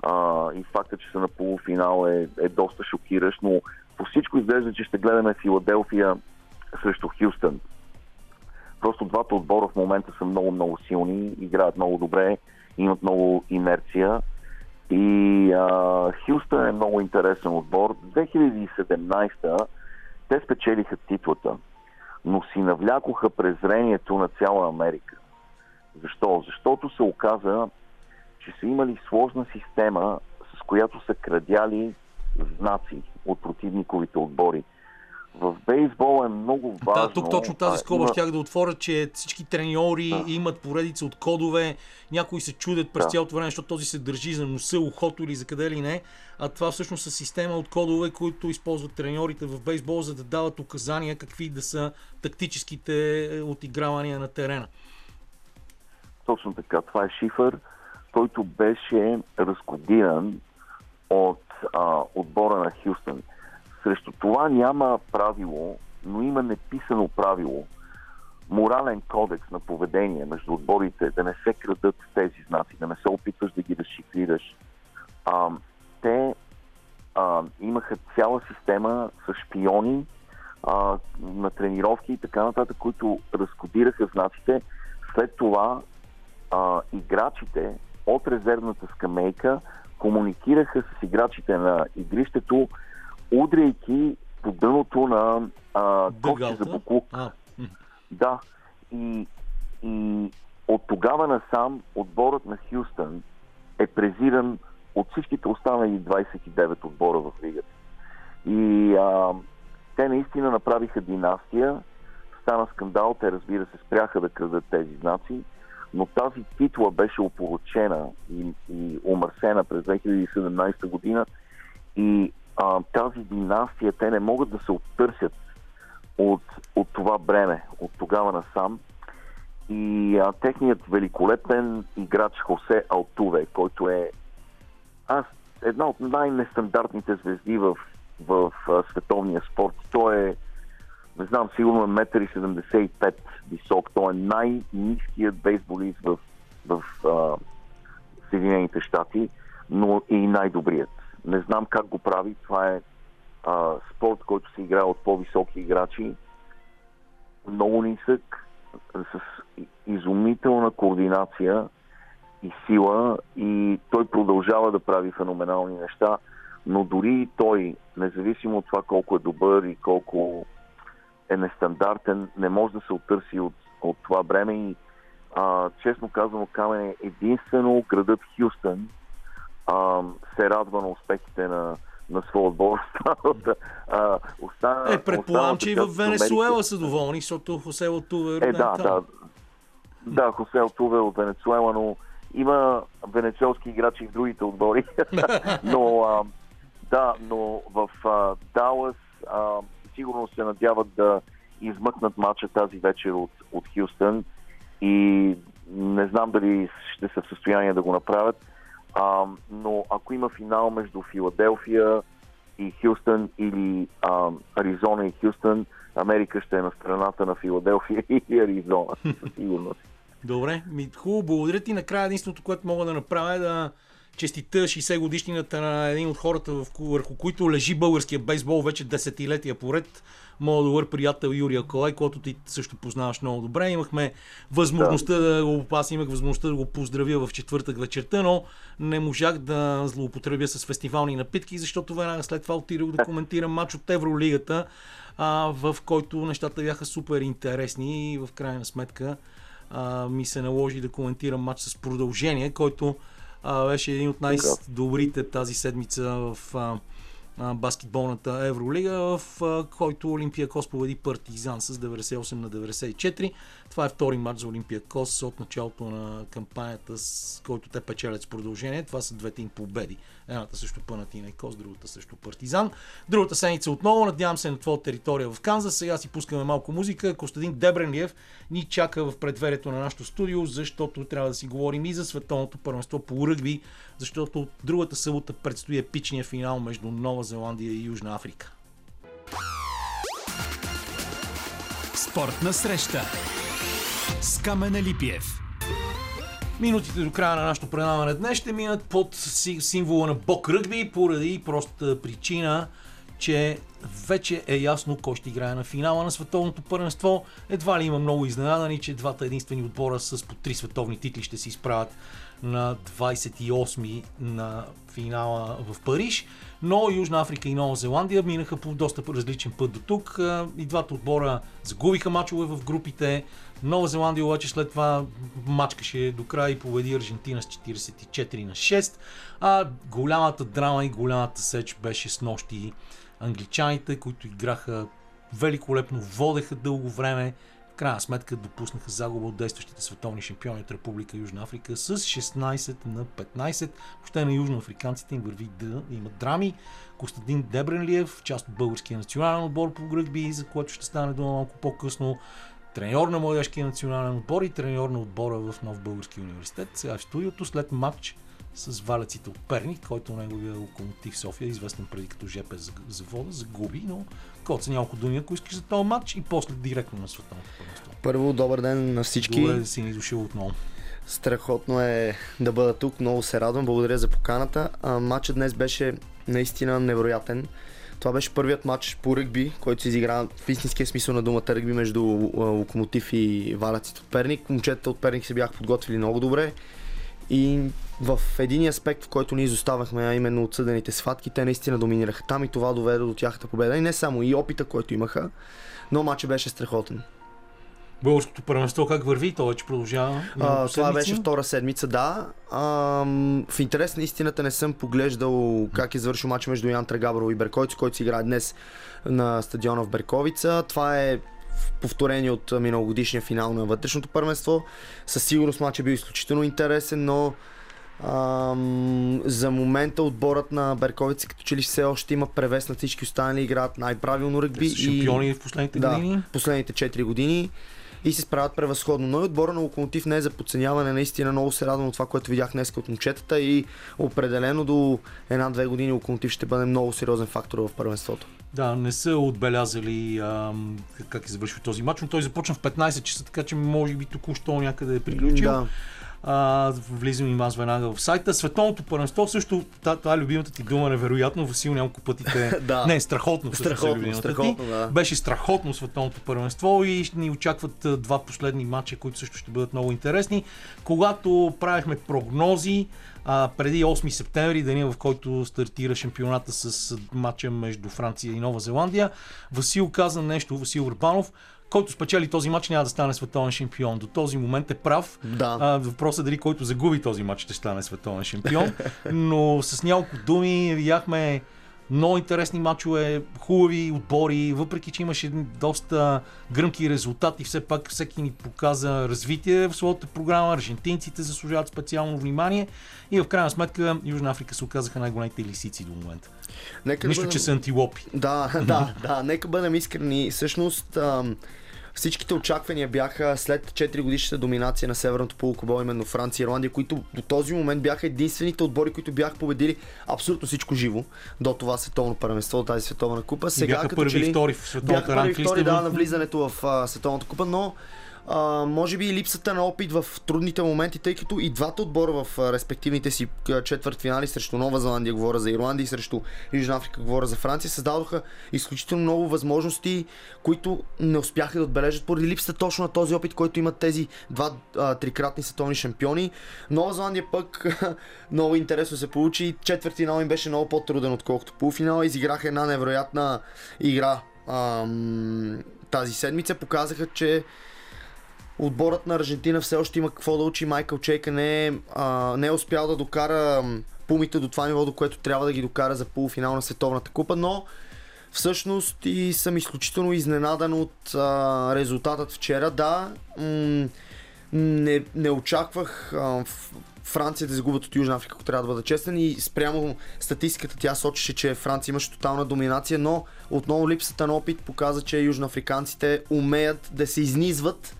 А, и факта, че са на полуфинал е, е доста шокиращ, но по всичко изглежда, че ще гледаме Филаделфия срещу Хюстън. Просто двата отбора в момента са много-много силни, играят много добре, имат много инерция. И а, Хюстън е много интересен отбор. 2017 те спечелиха титлата но си навлякоха презрението на цяла Америка. Защо? Защото се оказа, че са имали сложна система, с която са крадяли знаци от противниковите отбори. В бейсбол е много важно... Да, тук точно тази скоба има- щях да отворя, че всички треньори Да. имат поредица от кодове, някои се чудят през Да. цялото време, защото този се държи за носа, ухото или за къде ли не, а това всъщност са система от кодове, които използват треньорите в бейсбол, за да дават указания какви да са тактическите е, отигравания на терена. Точно така. Това е шифър, който беше разкодиран от а, отбора на Хюстън. Срещу това няма правило, но има неписано правило, морален кодекс на поведение между отборите, да не се крадат тези знаци, да не се опитваш да ги разшифрираш. А, те а, имаха цяла система с шпиони а, на тренировки и така нататък, които разкодираха знаците. След това а, играчите от резервната скамейка комуникираха с играчите на игрището, удряйки по дъното на а, копче за буклук. А. Да. И, и от тогава насам отборът на Хюстън е презиран от всичките останали 29 отбора в лигата. И а, те наистина направиха династия, стана скандал, те разбира се спряха да крадат тези знаци, но тази титла беше опоручена и, и омърсена през 2017 година и а, тази династия, те не могат да се оттърсят от, от това бреме, от тогава насам. И а, техният великолепен играч Хосе Алтуве, който е аз, една от най-нестандартните звезди в, в, а, световния спорт. Той е, не знам, сигурно е 1,75 м висок. Той е най-низкият бейсболист в, в а, Съединените щати, но и най-добрият. Не знам как го прави. Това е а, спорт, който се играе от по-високи играчи. Много нисък, с изумителна координация и сила и той продължава да прави феноменални неща, но дори и той, независимо от това колко е добър и колко е нестандартен, не може да се оттърси от, от това бреме и а, честно казано Камен единствено градът Хюстън а, се радва на успехите на, на своя отбор. Останалата, а, остана, Е, предполагам, че и в Венесуела са доволни, защото Хосе Латуве е е, да, там. да. Да, Хосе Алтуве от Венецуела, но има венецуелски играчи в другите отбори. но, а, да, но в а, Далас а, сигурно се надяват да измъкнат матча тази вечер от, от Хюстън и не знам дали ще са в състояние да го направят. А, но ако има финал между Филаделфия и Хюстън или а, Аризона и Хюстън, Америка ще е на страната на Филаделфия и Аризона, със сигурност. Добре, ми, хубаво, благодаря ти. Накрая единственото, което мога да направя е да честита 60 годишнината на един от хората, върху които лежи българския бейсбол вече десетилетия поред. Моят добър приятел Юрия Колай, който ти също познаваш много добре. Имахме възможността да, го аз имах възможността да го поздравя в четвъртък вечерта, но не можах да злоупотребя с фестивални напитки, защото веднага след това отидох да коментирам матч от Евролигата, а, в който нещата бяха супер интересни и в крайна сметка а, ми се наложи да коментирам матч с продължение, който а, беше един от най-добрите тази седмица в а, а, баскетболната Евролига, в а, който Олимпиакос победи Партизан с 98 на 94. Това е втори матч за Олимпиакос от началото на кампанията, с който те печелят с продължение. Това са двете им победи Едната също Панатина и Кос, другата също Партизан. Другата седмица отново, надявам се на твоя територия в Канзас. Сега си пускаме малко музика. Костадин Дебренлиев ни чака в предверието на нашото студио, защото трябва да си говорим и за световното първенство по ръгби, защото другата събота предстои епичния финал между Нова Зеландия и Южна Африка. Спортна среща с Камена Липиев. Минутите до края на нашето предаване днес ще минат под символа на Бог ръгби, поради простата причина, че вече е ясно кой ще играе на финала на световното първенство. Едва ли има много изненадани, че двата единствени отбора с по три световни титли ще се изправят на 28 на финала в Париж, но Южна Африка и Нова Зеландия минаха по доста различен път до тук. И двата отбора загубиха мачове в групите. Нова Зеландия обаче след това мачкаше до края и победи Аржентина с 44 на 6. А голямата драма и голямата сеч беше с нощи англичаните, които играха великолепно, водеха дълго време, крайна сметка допуснаха загуба от действащите световни шампиони от Република Южна Африка с 16 на 15. Въобще на южноафриканците им върви да имат драми. Костадин Дебренлиев, част от българския национален отбор по ръгби, за което ще стане дума малко по-късно. Треньор на младежкия национален отбор и треньор на отбора в Нов Български университет. Сега в студиото след матч с валеците от Перник, който неговия локомотив София, известен преди като ЖП завода, загуби, но Коца няколко думи, ако искаш за този матч и после директно на световното първенство. Първо, добър ден на всички. Добре да си ни дошъл отново. Страхотно е да бъда тук, много се радвам, благодаря за поканата. А, матчът днес беше наистина невероятен. Това беше първият матч по ръгби, който се изигра в истинския смисъл на думата ръгби между Локомотив и Валяците от Перник. Момчетата от Перник се бяха подготвили много добре. И в един аспект, в който ние изоставахме, а именно отсъдените сватки, те наистина доминираха там и това доведе до тяхната победа. И не само и опита, който имаха, но матчът беше страхотен. Българското първенство как върви? То вече продължава. А, това беше втора седмица, да. А, в интерес на истината не съм поглеждал как е завършил матч между Ян Трагаброво и Берковица, който си играе днес на стадиона в Берковица. Това е повторение от миналогодишния финал на вътрешното първенство. Със сигурност матч е бил изключително интересен, но Ам, за момента отборът на Берковица като че ли все още има превес на всички останали играят най-правилно ръгби. Шампиони и, в последните да, години. последните 4 години и се справят превъзходно. Но и отбора на Локомотив не е за подценяване. Наистина много се радвам от това, което видях днес от момчетата и определено до една-две години Локомотив ще бъде много сериозен фактор в първенството. Да, не са отбелязали ам, как е завършил този матч, но той започна в 15 часа, така че може би току-що някъде е приключил. Да. А, влизам и аз веднага в сайта. Световното първенство също, това е любимата ти дума, невероятно, Васил няколко пъти те... да. Не, страхотно. Страхотно, е страхотно, да. Беше страхотно световното първенство и ни очакват два последни матча, които също ще бъдат много интересни. Когато правихме прогнози, а, преди 8 септември, деня в който стартира шампионата с матча между Франция и Нова Зеландия, Васил каза нещо, Васил Урбанов, който спечели този матч няма да стане световен шампион. До този момент е прав. Да. А, въпросът е дали който загуби този матч ще стане световен шампион. Но с няколко думи видяхме много интересни матчове, хубави отбори, въпреки че имаше доста гръмки резултати, все пак всеки ни показа развитие в своята програма. Аржентинците заслужават специално внимание и в крайна сметка Южна Африка се оказаха най-големите лисици до момента. Нека Нищо, бъдем... че са антилопи. Да, да, да, нека бъдем искрени. Всъщност, ам Всичките очаквания бяха след 4 годишната доминация на Северното полукобо, именно Франция и Ирландия, които до този момент бяха единствените отбори, които бяха победили абсолютно всичко живо до това световно първенство, тази световна купа. Сега, бяха като първи и втори в световната бяха първи втори, да, на влизането в а, световната купа, но а, може би и липсата на опит в трудните моменти, тъй като и двата отбора в а, респективните си четвъртфинали срещу Нова Зеландия, говоря за Ирландия и срещу Южна Африка, говоря за Франция, създадоха изключително много възможности, които не успяха да отбележат поради липсата точно на този опит, който имат тези два а, трикратни световни шампиони. Нова Зеландия пък много интересно се получи. Четвъртфинал им беше много по-труден, отколкото полуфинал. Изиграха една невероятна игра ам, тази седмица. Показаха, че Отборът на Аржентина все още има какво да учи. Майкъл Чейка не е, а, не е успял да докара пумите до това ниво, до което трябва да ги докара за полуфинал на Световната купа, но всъщност и съм изключително изненадан от а, резултатът вчера. Да, м- не, не очаквах а, Франция да загубят от Южна Африка, ако трябва да бъда честен. И спрямо статистиката тя сочеше, че Франция имаше тотална доминация, но отново липсата на опит показа, че южноафриканците умеят да се изнизват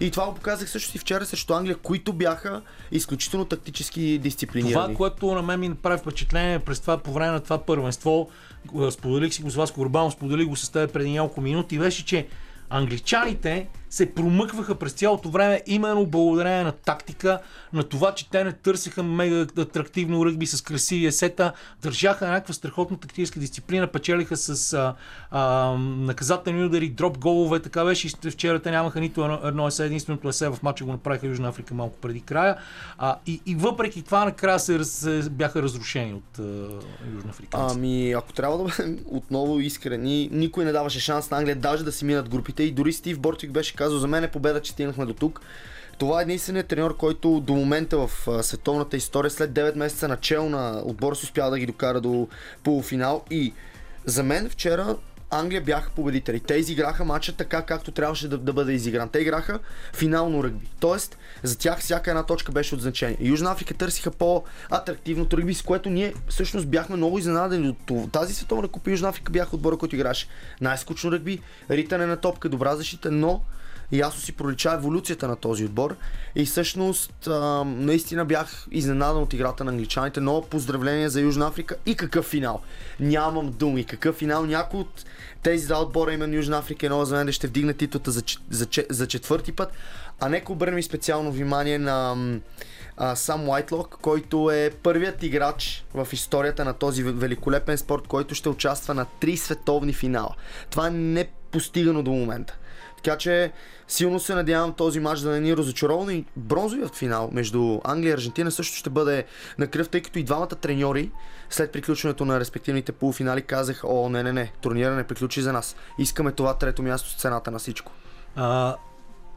и това го показах също и вчера срещу Англия, които бяха изключително тактически дисциплинирани. Това, което на мен ми направи впечатление през това по време на това първенство, споделих си го с вас, Горбан, споделих го с теб преди няколко минути, беше, че англичаните се промъкваха през цялото време именно благодарение на тактика, на това, че те не търсиха мега атрактивно ръгби с красиви есета, държаха някаква страхотна тактическа дисциплина, печелиха с а, а, наказателни удари, дроп голове, така беше и вчера те нямаха нито едно, едно есе, единственото есе в матча го направиха Южна Африка малко преди края. А, и, и въпреки това накрая се, се бяха разрушени от Южна Африка. Ами, ако трябва да бъдем отново искрени, никой не даваше шанс на Англия даже да си минат групите и дори Стив Бортик беше казал, за мен е победа, че стигнахме до тук. Това е единственият треньор, който до момента в световната история, след 9 месеца начало на отбора си успя да ги докара до полуфинал. И за мен вчера Англия бяха победители. Те изиграха матча така, както трябваше да, да бъде изигран. Те играха финално ръгби. Тоест, за тях всяка една точка беше от значение. Южна Африка търсиха по-атрактивното ръгби, с което ние всъщност бяхме много изненадани от тази световна купа. Южна Африка бяха отбора, който играше най-скучно ръгби, ритане на топка, добра защита, но ясно си пролича еволюцията на този отбор. И всъщност а, наистина бях изненадан от играта на англичаните, но поздравления за Южна Африка и какъв финал. Нямам думи. Какъв финал. Някой от тези два отбора, именно Южна Африка и Нова Зеландия, ще вдигне титлата за, за, за четвърти път. А нека обърнем специално внимание на а, Сам Уайтлок, който е първият играч в историята на този великолепен спорт, който ще участва на три световни финала. Това е непостигано до момента. Така че силно се надявам този матч да не ни разочарован и бронзовият финал между Англия и Аржентина също ще бъде на кръв, тъй като и двамата треньори след приключването на респективните полуфинали казах, о, не, не, не, турнира не приключи за нас. Искаме това трето място с цената на всичко. А,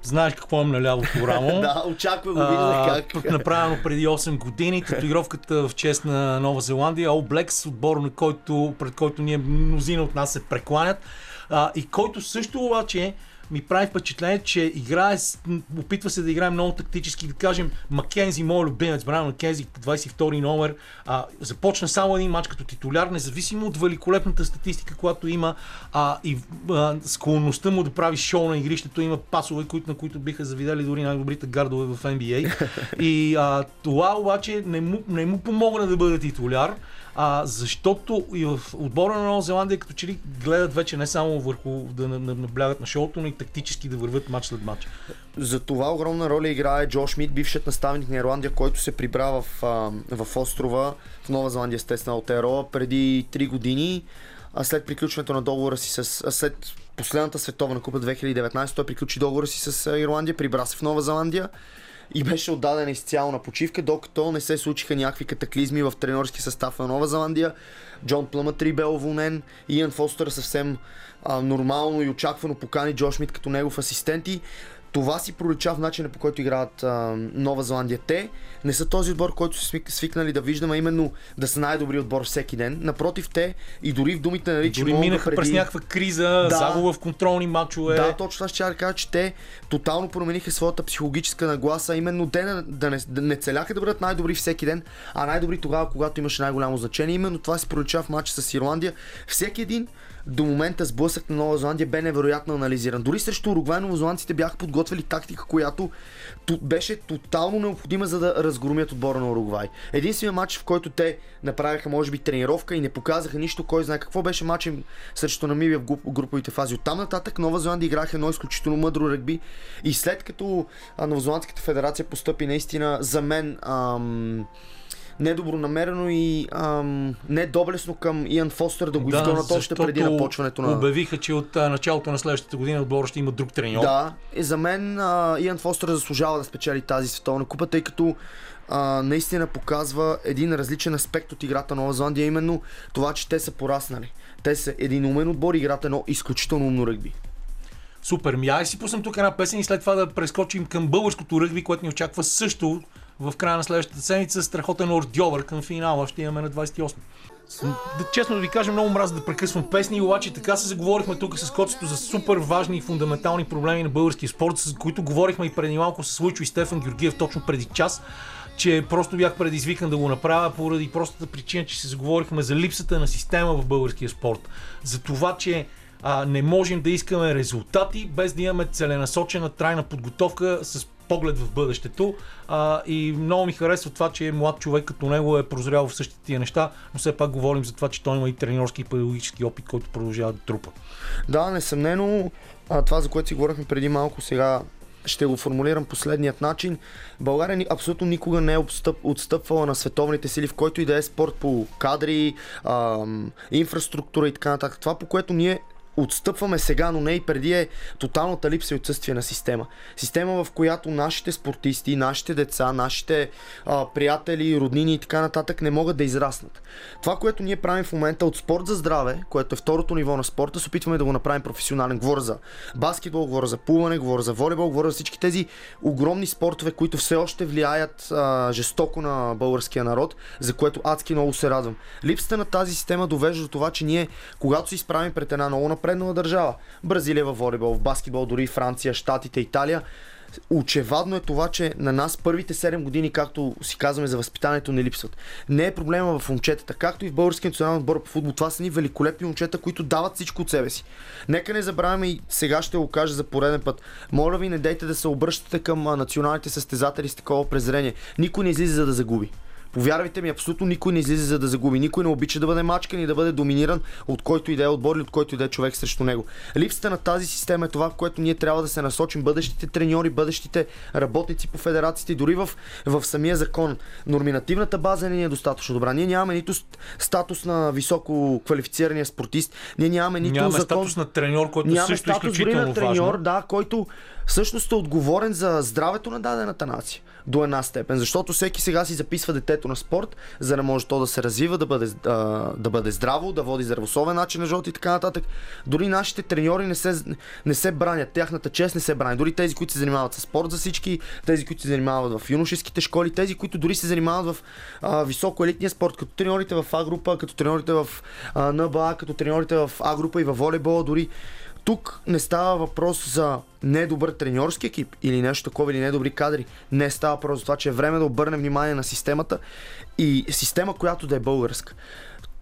знаеш какво имам на лявото рамо. да, очаквам го, виждах как. Направено преди 8 години, татуировката в чест на Нова Зеландия, All Blacks, отбор, на който, пред който ние мнозина от нас се прекланят. А, и който също обаче ми прави впечатление, че играе, опитва се да играе много тактически, да кажем, Маккензи, моят любимец, Брайан Маккензи, 22 номер, а, започна само един матч като титуляр, независимо от великолепната статистика, която има а, и а, склонността му да прави шоу на игрището, има пасове, които, на които биха завидели дори най-добрите гардове в NBA. И а, това обаче не му, не му помогна да бъде титуляр а, защото и в отбора на Нова Зеландия като че ли гледат вече не само върху да наблягат на шоуто, но и тактически да върват матч след матч. За това огромна роля играе Джо Шмидт, бившият наставник на Ирландия, който се прибра в, в острова в Нова Зеландия, естествено от Ероа, преди 3 години. А след приключването на договора си с... А след последната световна купа 2019 той приключи договора си с Ирландия, прибра се в Нова Зеландия и беше отдаден изцяло на почивка, докато не се случиха някакви катаклизми в тренерски състав на Нова Зеландия. Джон Плъмътри бе уволнен, Иан Фостер съвсем а, нормално и очаквано покани Джош Мит като негов асистенти това си пролича в начина по който играят а, Нова Зеландия. Те не са този отбор, който са свикнали да виждаме, именно да са най-добри отбор всеки ден. Напротив, те и дори в думите на Ричи Дори минаха преди... през някаква криза, да, загуба в контролни матчове. Да, точно аз ще да кажа, че те тотално промениха своята психологическа нагласа, именно те да, не, да не целяха да бъдат най-добри всеки ден, а най-добри тогава, когато имаше най-голямо значение. Именно това се пролича в матча с Ирландия. Всеки един до момента сблъсък на Нова Зеландия бе невероятно анализиран. Дори срещу Уругвай новозеландците бяха подготвили тактика, която беше тотално необходима за да разгромят отбора на Уругвай. Единственият матч, в който те направиха, може би, тренировка и не показаха нищо, кой знае какво беше матч срещу Намибия в груповите фази. От там нататък Нова Зеландия играха едно изключително мъдро ръгби и след като Новозеландската федерация постъпи наистина за мен ам, недобронамерено и ам, недоблесно към Иан Фостер да го да, изгонят още преди напочването на... обявиха, че от а, началото на следващата година отбора ще има друг треньор. Да, и за мен а, Иан Фостер заслужава да спечели тази световна купа, тъй като а, наистина показва един различен аспект от играта на Нова Зеландия, именно това, че те са пораснали. Те са един умен отбор и играта едно изключително умно ръгби. Супер, ми ай си пуснем тук една песен и след това да прескочим към българското ръгби, което ни очаква също в края на следващата седмица. Страхотен ордьовър към финала ще имаме на 28. Да, честно да ви кажа, много мраз да прекъсвам песни, обаче така се заговорихме тук с Коцето за супер важни и фундаментални проблеми на българския спорт, с които говорихме и преди малко с Луичо и Стефан Георгиев точно преди час че просто бях предизвикан да го направя поради простата причина, че се заговорихме за липсата на система в българския спорт. За това, че а, не можем да искаме резултати без да имаме целенасочена трайна подготовка с поглед в бъдещето. А, и много ми харесва това, че млад човек като него е прозрял в същите тия неща, но все пак говорим за това, че той има и тренерски и педагогически опит, който продължава да трупа. Да, несъмнено, а, това за което си говорихме преди малко сега ще го формулирам последният начин. България абсолютно никога не е отстъп, отстъпвала на световните сили, в който и да е спорт по кадри, ам, инфраструктура и така нататък. Това, по което ние отстъпваме сега, но не и преди е тоталната липса и отсъствие на система. Система, в която нашите спортисти, нашите деца, нашите а, приятели, роднини и така нататък не могат да израснат. Това, което ние правим в момента от спорт за здраве, което е второто ниво на спорта, се опитваме да го направим професионален. Говоря за баскетбол, говоря за плуване, говоря за волейбол, говоря за всички тези огромни спортове, които все още влияят а, жестоко на българския народ, за което адски много се радвам. Липсата на тази система довежда до това, че ние, когато се изправим пред една много напреднала държава, Бразилия във волейбол, в баскетбол, дори Франция, Штатите, Италия, Очевадно е това, че на нас първите 7 години, както си казваме за възпитанието, не липсват. Не е проблема в момчетата, както и в Българския национален отбор по футбол. Това са ни великолепни момчета, които дават всичко от себе си. Нека не забравяме и сега ще го кажа за пореден път. Моля ви, не дейте да се обръщате към националните състезатели с такова презрение. Никой не излиза за да загуби. Повярвайте ми, абсолютно никой не излиза за да загуби. Никой не обича да бъде мачкан и да бъде доминиран от който и да е отбор или от който и да е човек срещу него. Липсата на тази система е това, в което ние трябва да се насочим бъдещите треньори, бъдещите работници по федерациите, дори в, в самия закон. Норминативната база не е достатъчно добра. Ние нямаме нито статус на високо квалифицирания спортист, ние нямаме нито нямаме закон... статус на треньор, който нямаме също е статус дори изключително на треньор, важно. да, който всъщност е отговорен за здравето на дадената нация до една степен. Защото всеки сега си записва детето на спорт, за да може то да се развива, да бъде, да бъде здраво, да води здравословен начин на живот и така нататък. Дори нашите треньори не се, не се бранят, тяхната чест не се брани. Дори тези, които се занимават с спорт за всички, тези, които се занимават в юношеските школи, тези, които дори се занимават в а, високо елитния спорт, като треньорите в А група, като треньорите в а, НБА, като треньорите в А група и в волейбол, дори тук не става въпрос за недобър треньорски екип или нещо такова, или недобри кадри. Не става въпрос за това, че е време да обърнем внимание на системата и система, която да е българска.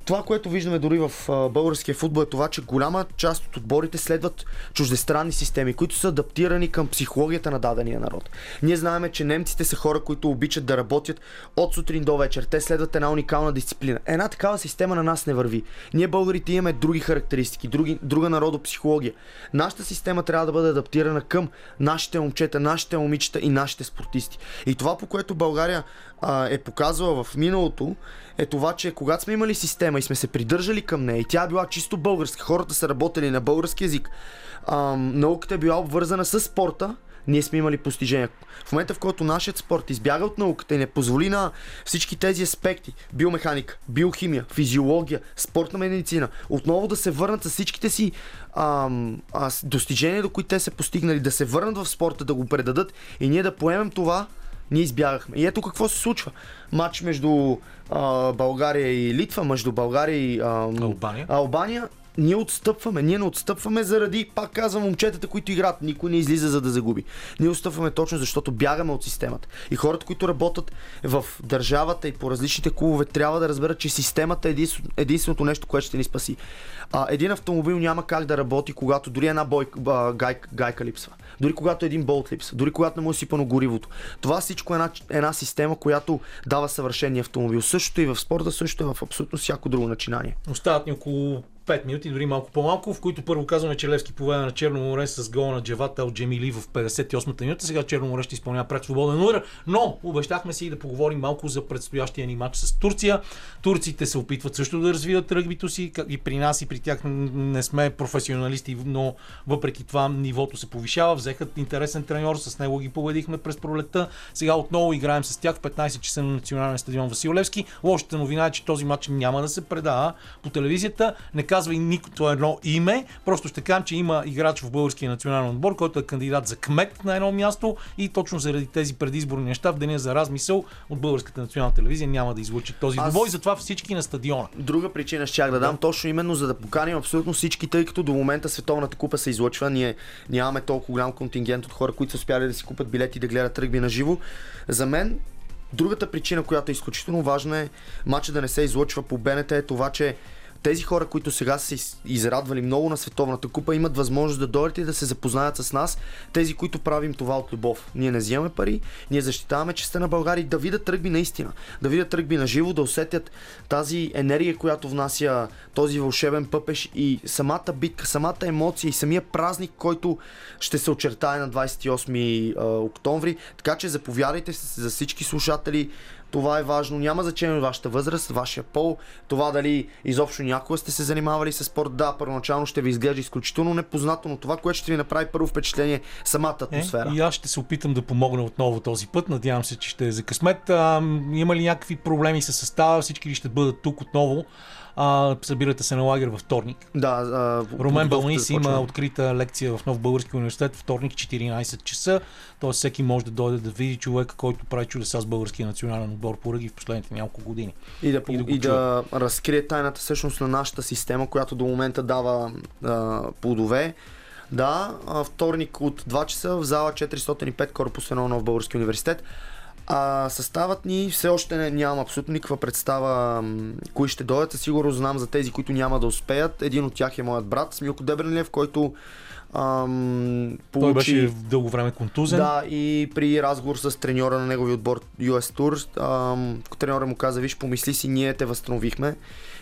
Това, което виждаме дори в българския футбол е това, че голяма част от отборите следват чуждестранни системи, които са адаптирани към психологията на дадения народ. Ние знаем, че немците са хора, които обичат да работят от сутрин до вечер. Те следват една уникална дисциплина. Една такава система на нас не върви. Ние българите имаме други характеристики, други, друга народопсихология. Нашата система трябва да бъде адаптирана към нашите момчета, нашите момичета и нашите спортисти. И това, по което България а, е показвала в миналото, е това, че когато сме имали система и сме се придържали към нея, и тя е била чисто българска, хората са работили на български язик, а, науката е била обвързана с спорта, ние сме имали постижения. В момента, в който нашият спорт избяга от науката и не позволи на всички тези аспекти, биомеханика, биохимия, физиология, спортна медицина, отново да се върнат с всичките си ам, а, достижения, до които те са постигнали, да се върнат в спорта, да го предадат и ние да поемем това, ние избягахме. И ето какво се случва. Матч между а, България и Литва, между България и а, Албания. Албания. Ние отстъпваме. Ние не отстъпваме заради, пак казвам, момчетата, които играят. Никой не излиза за да загуби. Ние отстъпваме точно защото бягаме от системата. И хората, които работят в държавата и по различните клубове, трябва да разберат, че системата е единствено- единственото нещо, което ще ни спаси. А, един автомобил няма как да работи, когато дори една бой, а, гай, гайка липсва. Дори когато един болт липсва. Дори когато не му е сипано горивото. Това всичко е една, една система, която дава съвършения автомобил. Същото и в спорта, също е в абсолютно всяко друго начинание. Остават ни около 5 минути, дори малко по-малко, в които първо казваме, че Левски поведа на Черно море с гола на Джавата от Джемили в 58-та минута. Сега Черно море ще изпълнява пред свободен удар, но обещахме си да поговорим малко за предстоящия ни матч с Турция. Турците се опитват също да развиват ръгбито си, и при нас и при тях не сме професионалисти, но въпреки това нивото се повишава. Взехат интересен треньор, с него ги победихме през пролетта. Сега отново играем с тях в 15 часа на национален стадион Васил Левски. Лошата новина е, че този матч няма да се предава по телевизията. Не казва и никото едно име, просто ще кажем, че има играч в българския национален отбор, който е кандидат за кмет на едно място и точно заради тези предизборни неща в деня за размисъл от българската национална телевизия няма да излучи този Аз- двобой, затова всички на стадиона. Друга причина щях да дам, точно именно за да поканим абсолютно всички, тъй като до момента Световната купа се излъчва. Ние нямаме толкова голям контингент от хора, които са успяли да си купат билети и да гледат ръгби на живо. За мен Другата причина, която е изключително важна е матча да не се излъчва по БНТ е това, че тези хора, които сега са израдвали много на Световната купа, имат възможност да дойдат и да се запознаят с нас. Тези, които правим това от любов. Ние не взимаме пари, ние защитаваме честа на България да видят ръгби наистина. Да видят ръгби на живо, да усетят тази енергия, която внася този вълшебен пъпеш и самата битка, самата емоция и самия празник, който ще се очертае на 28 а, октомври. Така че заповядайте за всички слушатели. Това е важно. Няма значение вашата възраст, вашия пол, това дали изобщо някога сте се занимавали с спорт. Да, първоначално ще ви изглежда изключително непознато, но това, което ще ви направи първо впечатление, е самата атмосфера. Е, и аз ще се опитам да помогна отново този път. Надявам се, че ще е за късмет. А, има ли някакви проблеми с състава? Всички ли ще бъдат тук отново? А, събирате се на лагер във вторник. Да, а, Румен Балнис има открита лекция в Нов Български университет вторник 14 часа. Тоест всеки може да дойде да види човека, който прави чудеса с българския национален отбор по ръги в последните няколко години. И да, и да и да разкрие тайната всъщност на нашата система, която до момента дава а, плодове. Да, вторник от 2 часа в зала 405 корпус 1 Нов Български университет. А съставът ни все още не, нямам абсолютно никаква представа кои ще дойдат. Със сигурност знам за тези, които няма да успеят. Един от тях е моят брат Смилко Дебренлев, който ам, Той получи... беше в дълго време контузен. Да, и при разговор с треньора на неговия отбор US Tour, ам, треньора му каза, виж, помисли си, ние те възстановихме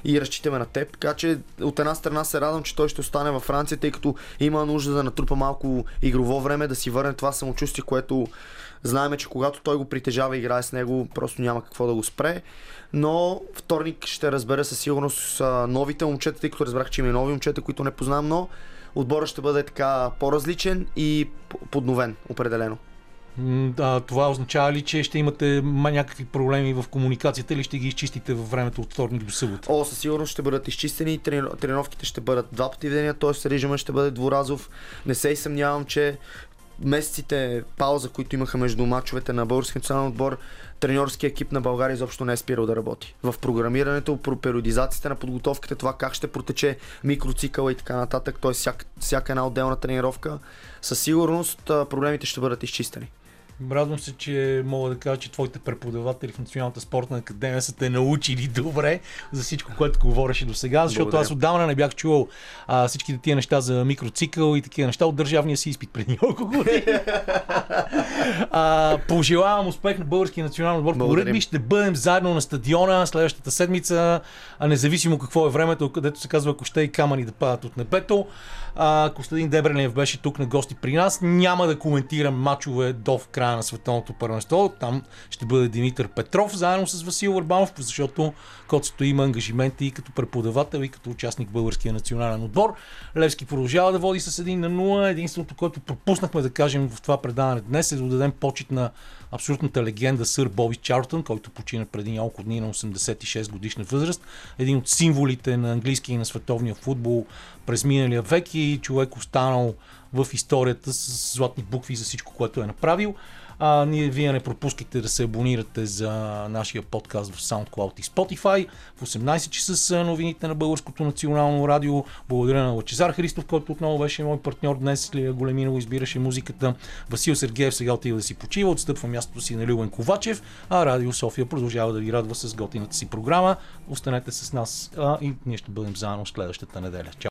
и разчитаме на теб. Така че от една страна се радвам, че той ще остане във Франция, тъй като има нужда да натрупа малко игрово време, да си върне това самочувствие, което знаеме, че когато той го притежава и играе с него, просто няма какво да го спре. Но вторник ще разбера със сигурност новите момчета, тъй като разбрах, че има и нови момчета, които не познавам, но отборът ще бъде така по-различен и подновен, определено. А, това означава ли, че ще имате ма- някакви проблеми в комуникацията или ще ги изчистите във времето от вторник до събота? О, със сигурност ще бъдат изчистени, трени- тренировките ще бъдат два пъти в деня, т.е. режимът ще бъде дворазов. Не се и съмнявам, че месеците пауза, които имаха между мачовете на българския национален отбор, треньорския екип на България изобщо не е спирал да работи. В програмирането, про периодизацията на подготовката, това как ще протече микроцикъла и така нататък, т.е. Всяка, всяка една отделна тренировка, със сигурност проблемите ще бъдат изчистени. Радвам се, че мога да кажа, че твоите преподаватели в Националната спортна академия са те научили добре за всичко, което говореше до сега, защото Благодаря. аз отдавна не бях чувал а, всичките тия неща за микроцикъл и такива неща от държавния си изпит преди няколко години. а, пожелавам успех на българския национален отбор по ръгби. Ще бъдем заедно на стадиона следващата седмица, а независимо какво е времето, където се казва, ако ще и камъни да падат от небето. А, Костадин Дебренев беше тук на гости при нас. Няма да коментирам мачове до в края на световното първенство. Там ще бъде Димитър Петров, заедно с Васил Върбанов, защото Коцето има ангажименти и като преподавател, и като участник в българския национален отбор. Левски продължава да води с 1 на 0. Единственото, което пропуснахме да кажем в това предаване днес е да дадем почет на абсолютната легенда сър Боби Чартън, който почина преди няколко дни на 86 годишна възраст. Един от символите на английския и на световния футбол през миналия век и човек останал в историята с златни букви за всичко, което е направил. А, ние, вие не пропускайте да се абонирате за нашия подкаст в SoundCloud и Spotify. В 18 часа са новините на Българското национално радио. Благодаря на Лачезар Христов, който отново беше мой партньор днес. Лия Големинова избираше музиката. Васил Сергеев сега отива да си почива, отстъпва мястото си на Любен Ковачев, а Радио София продължава да ви радва с готината си програма. Останете с нас а, и ние ще бъдем заедно следващата неделя. Чао!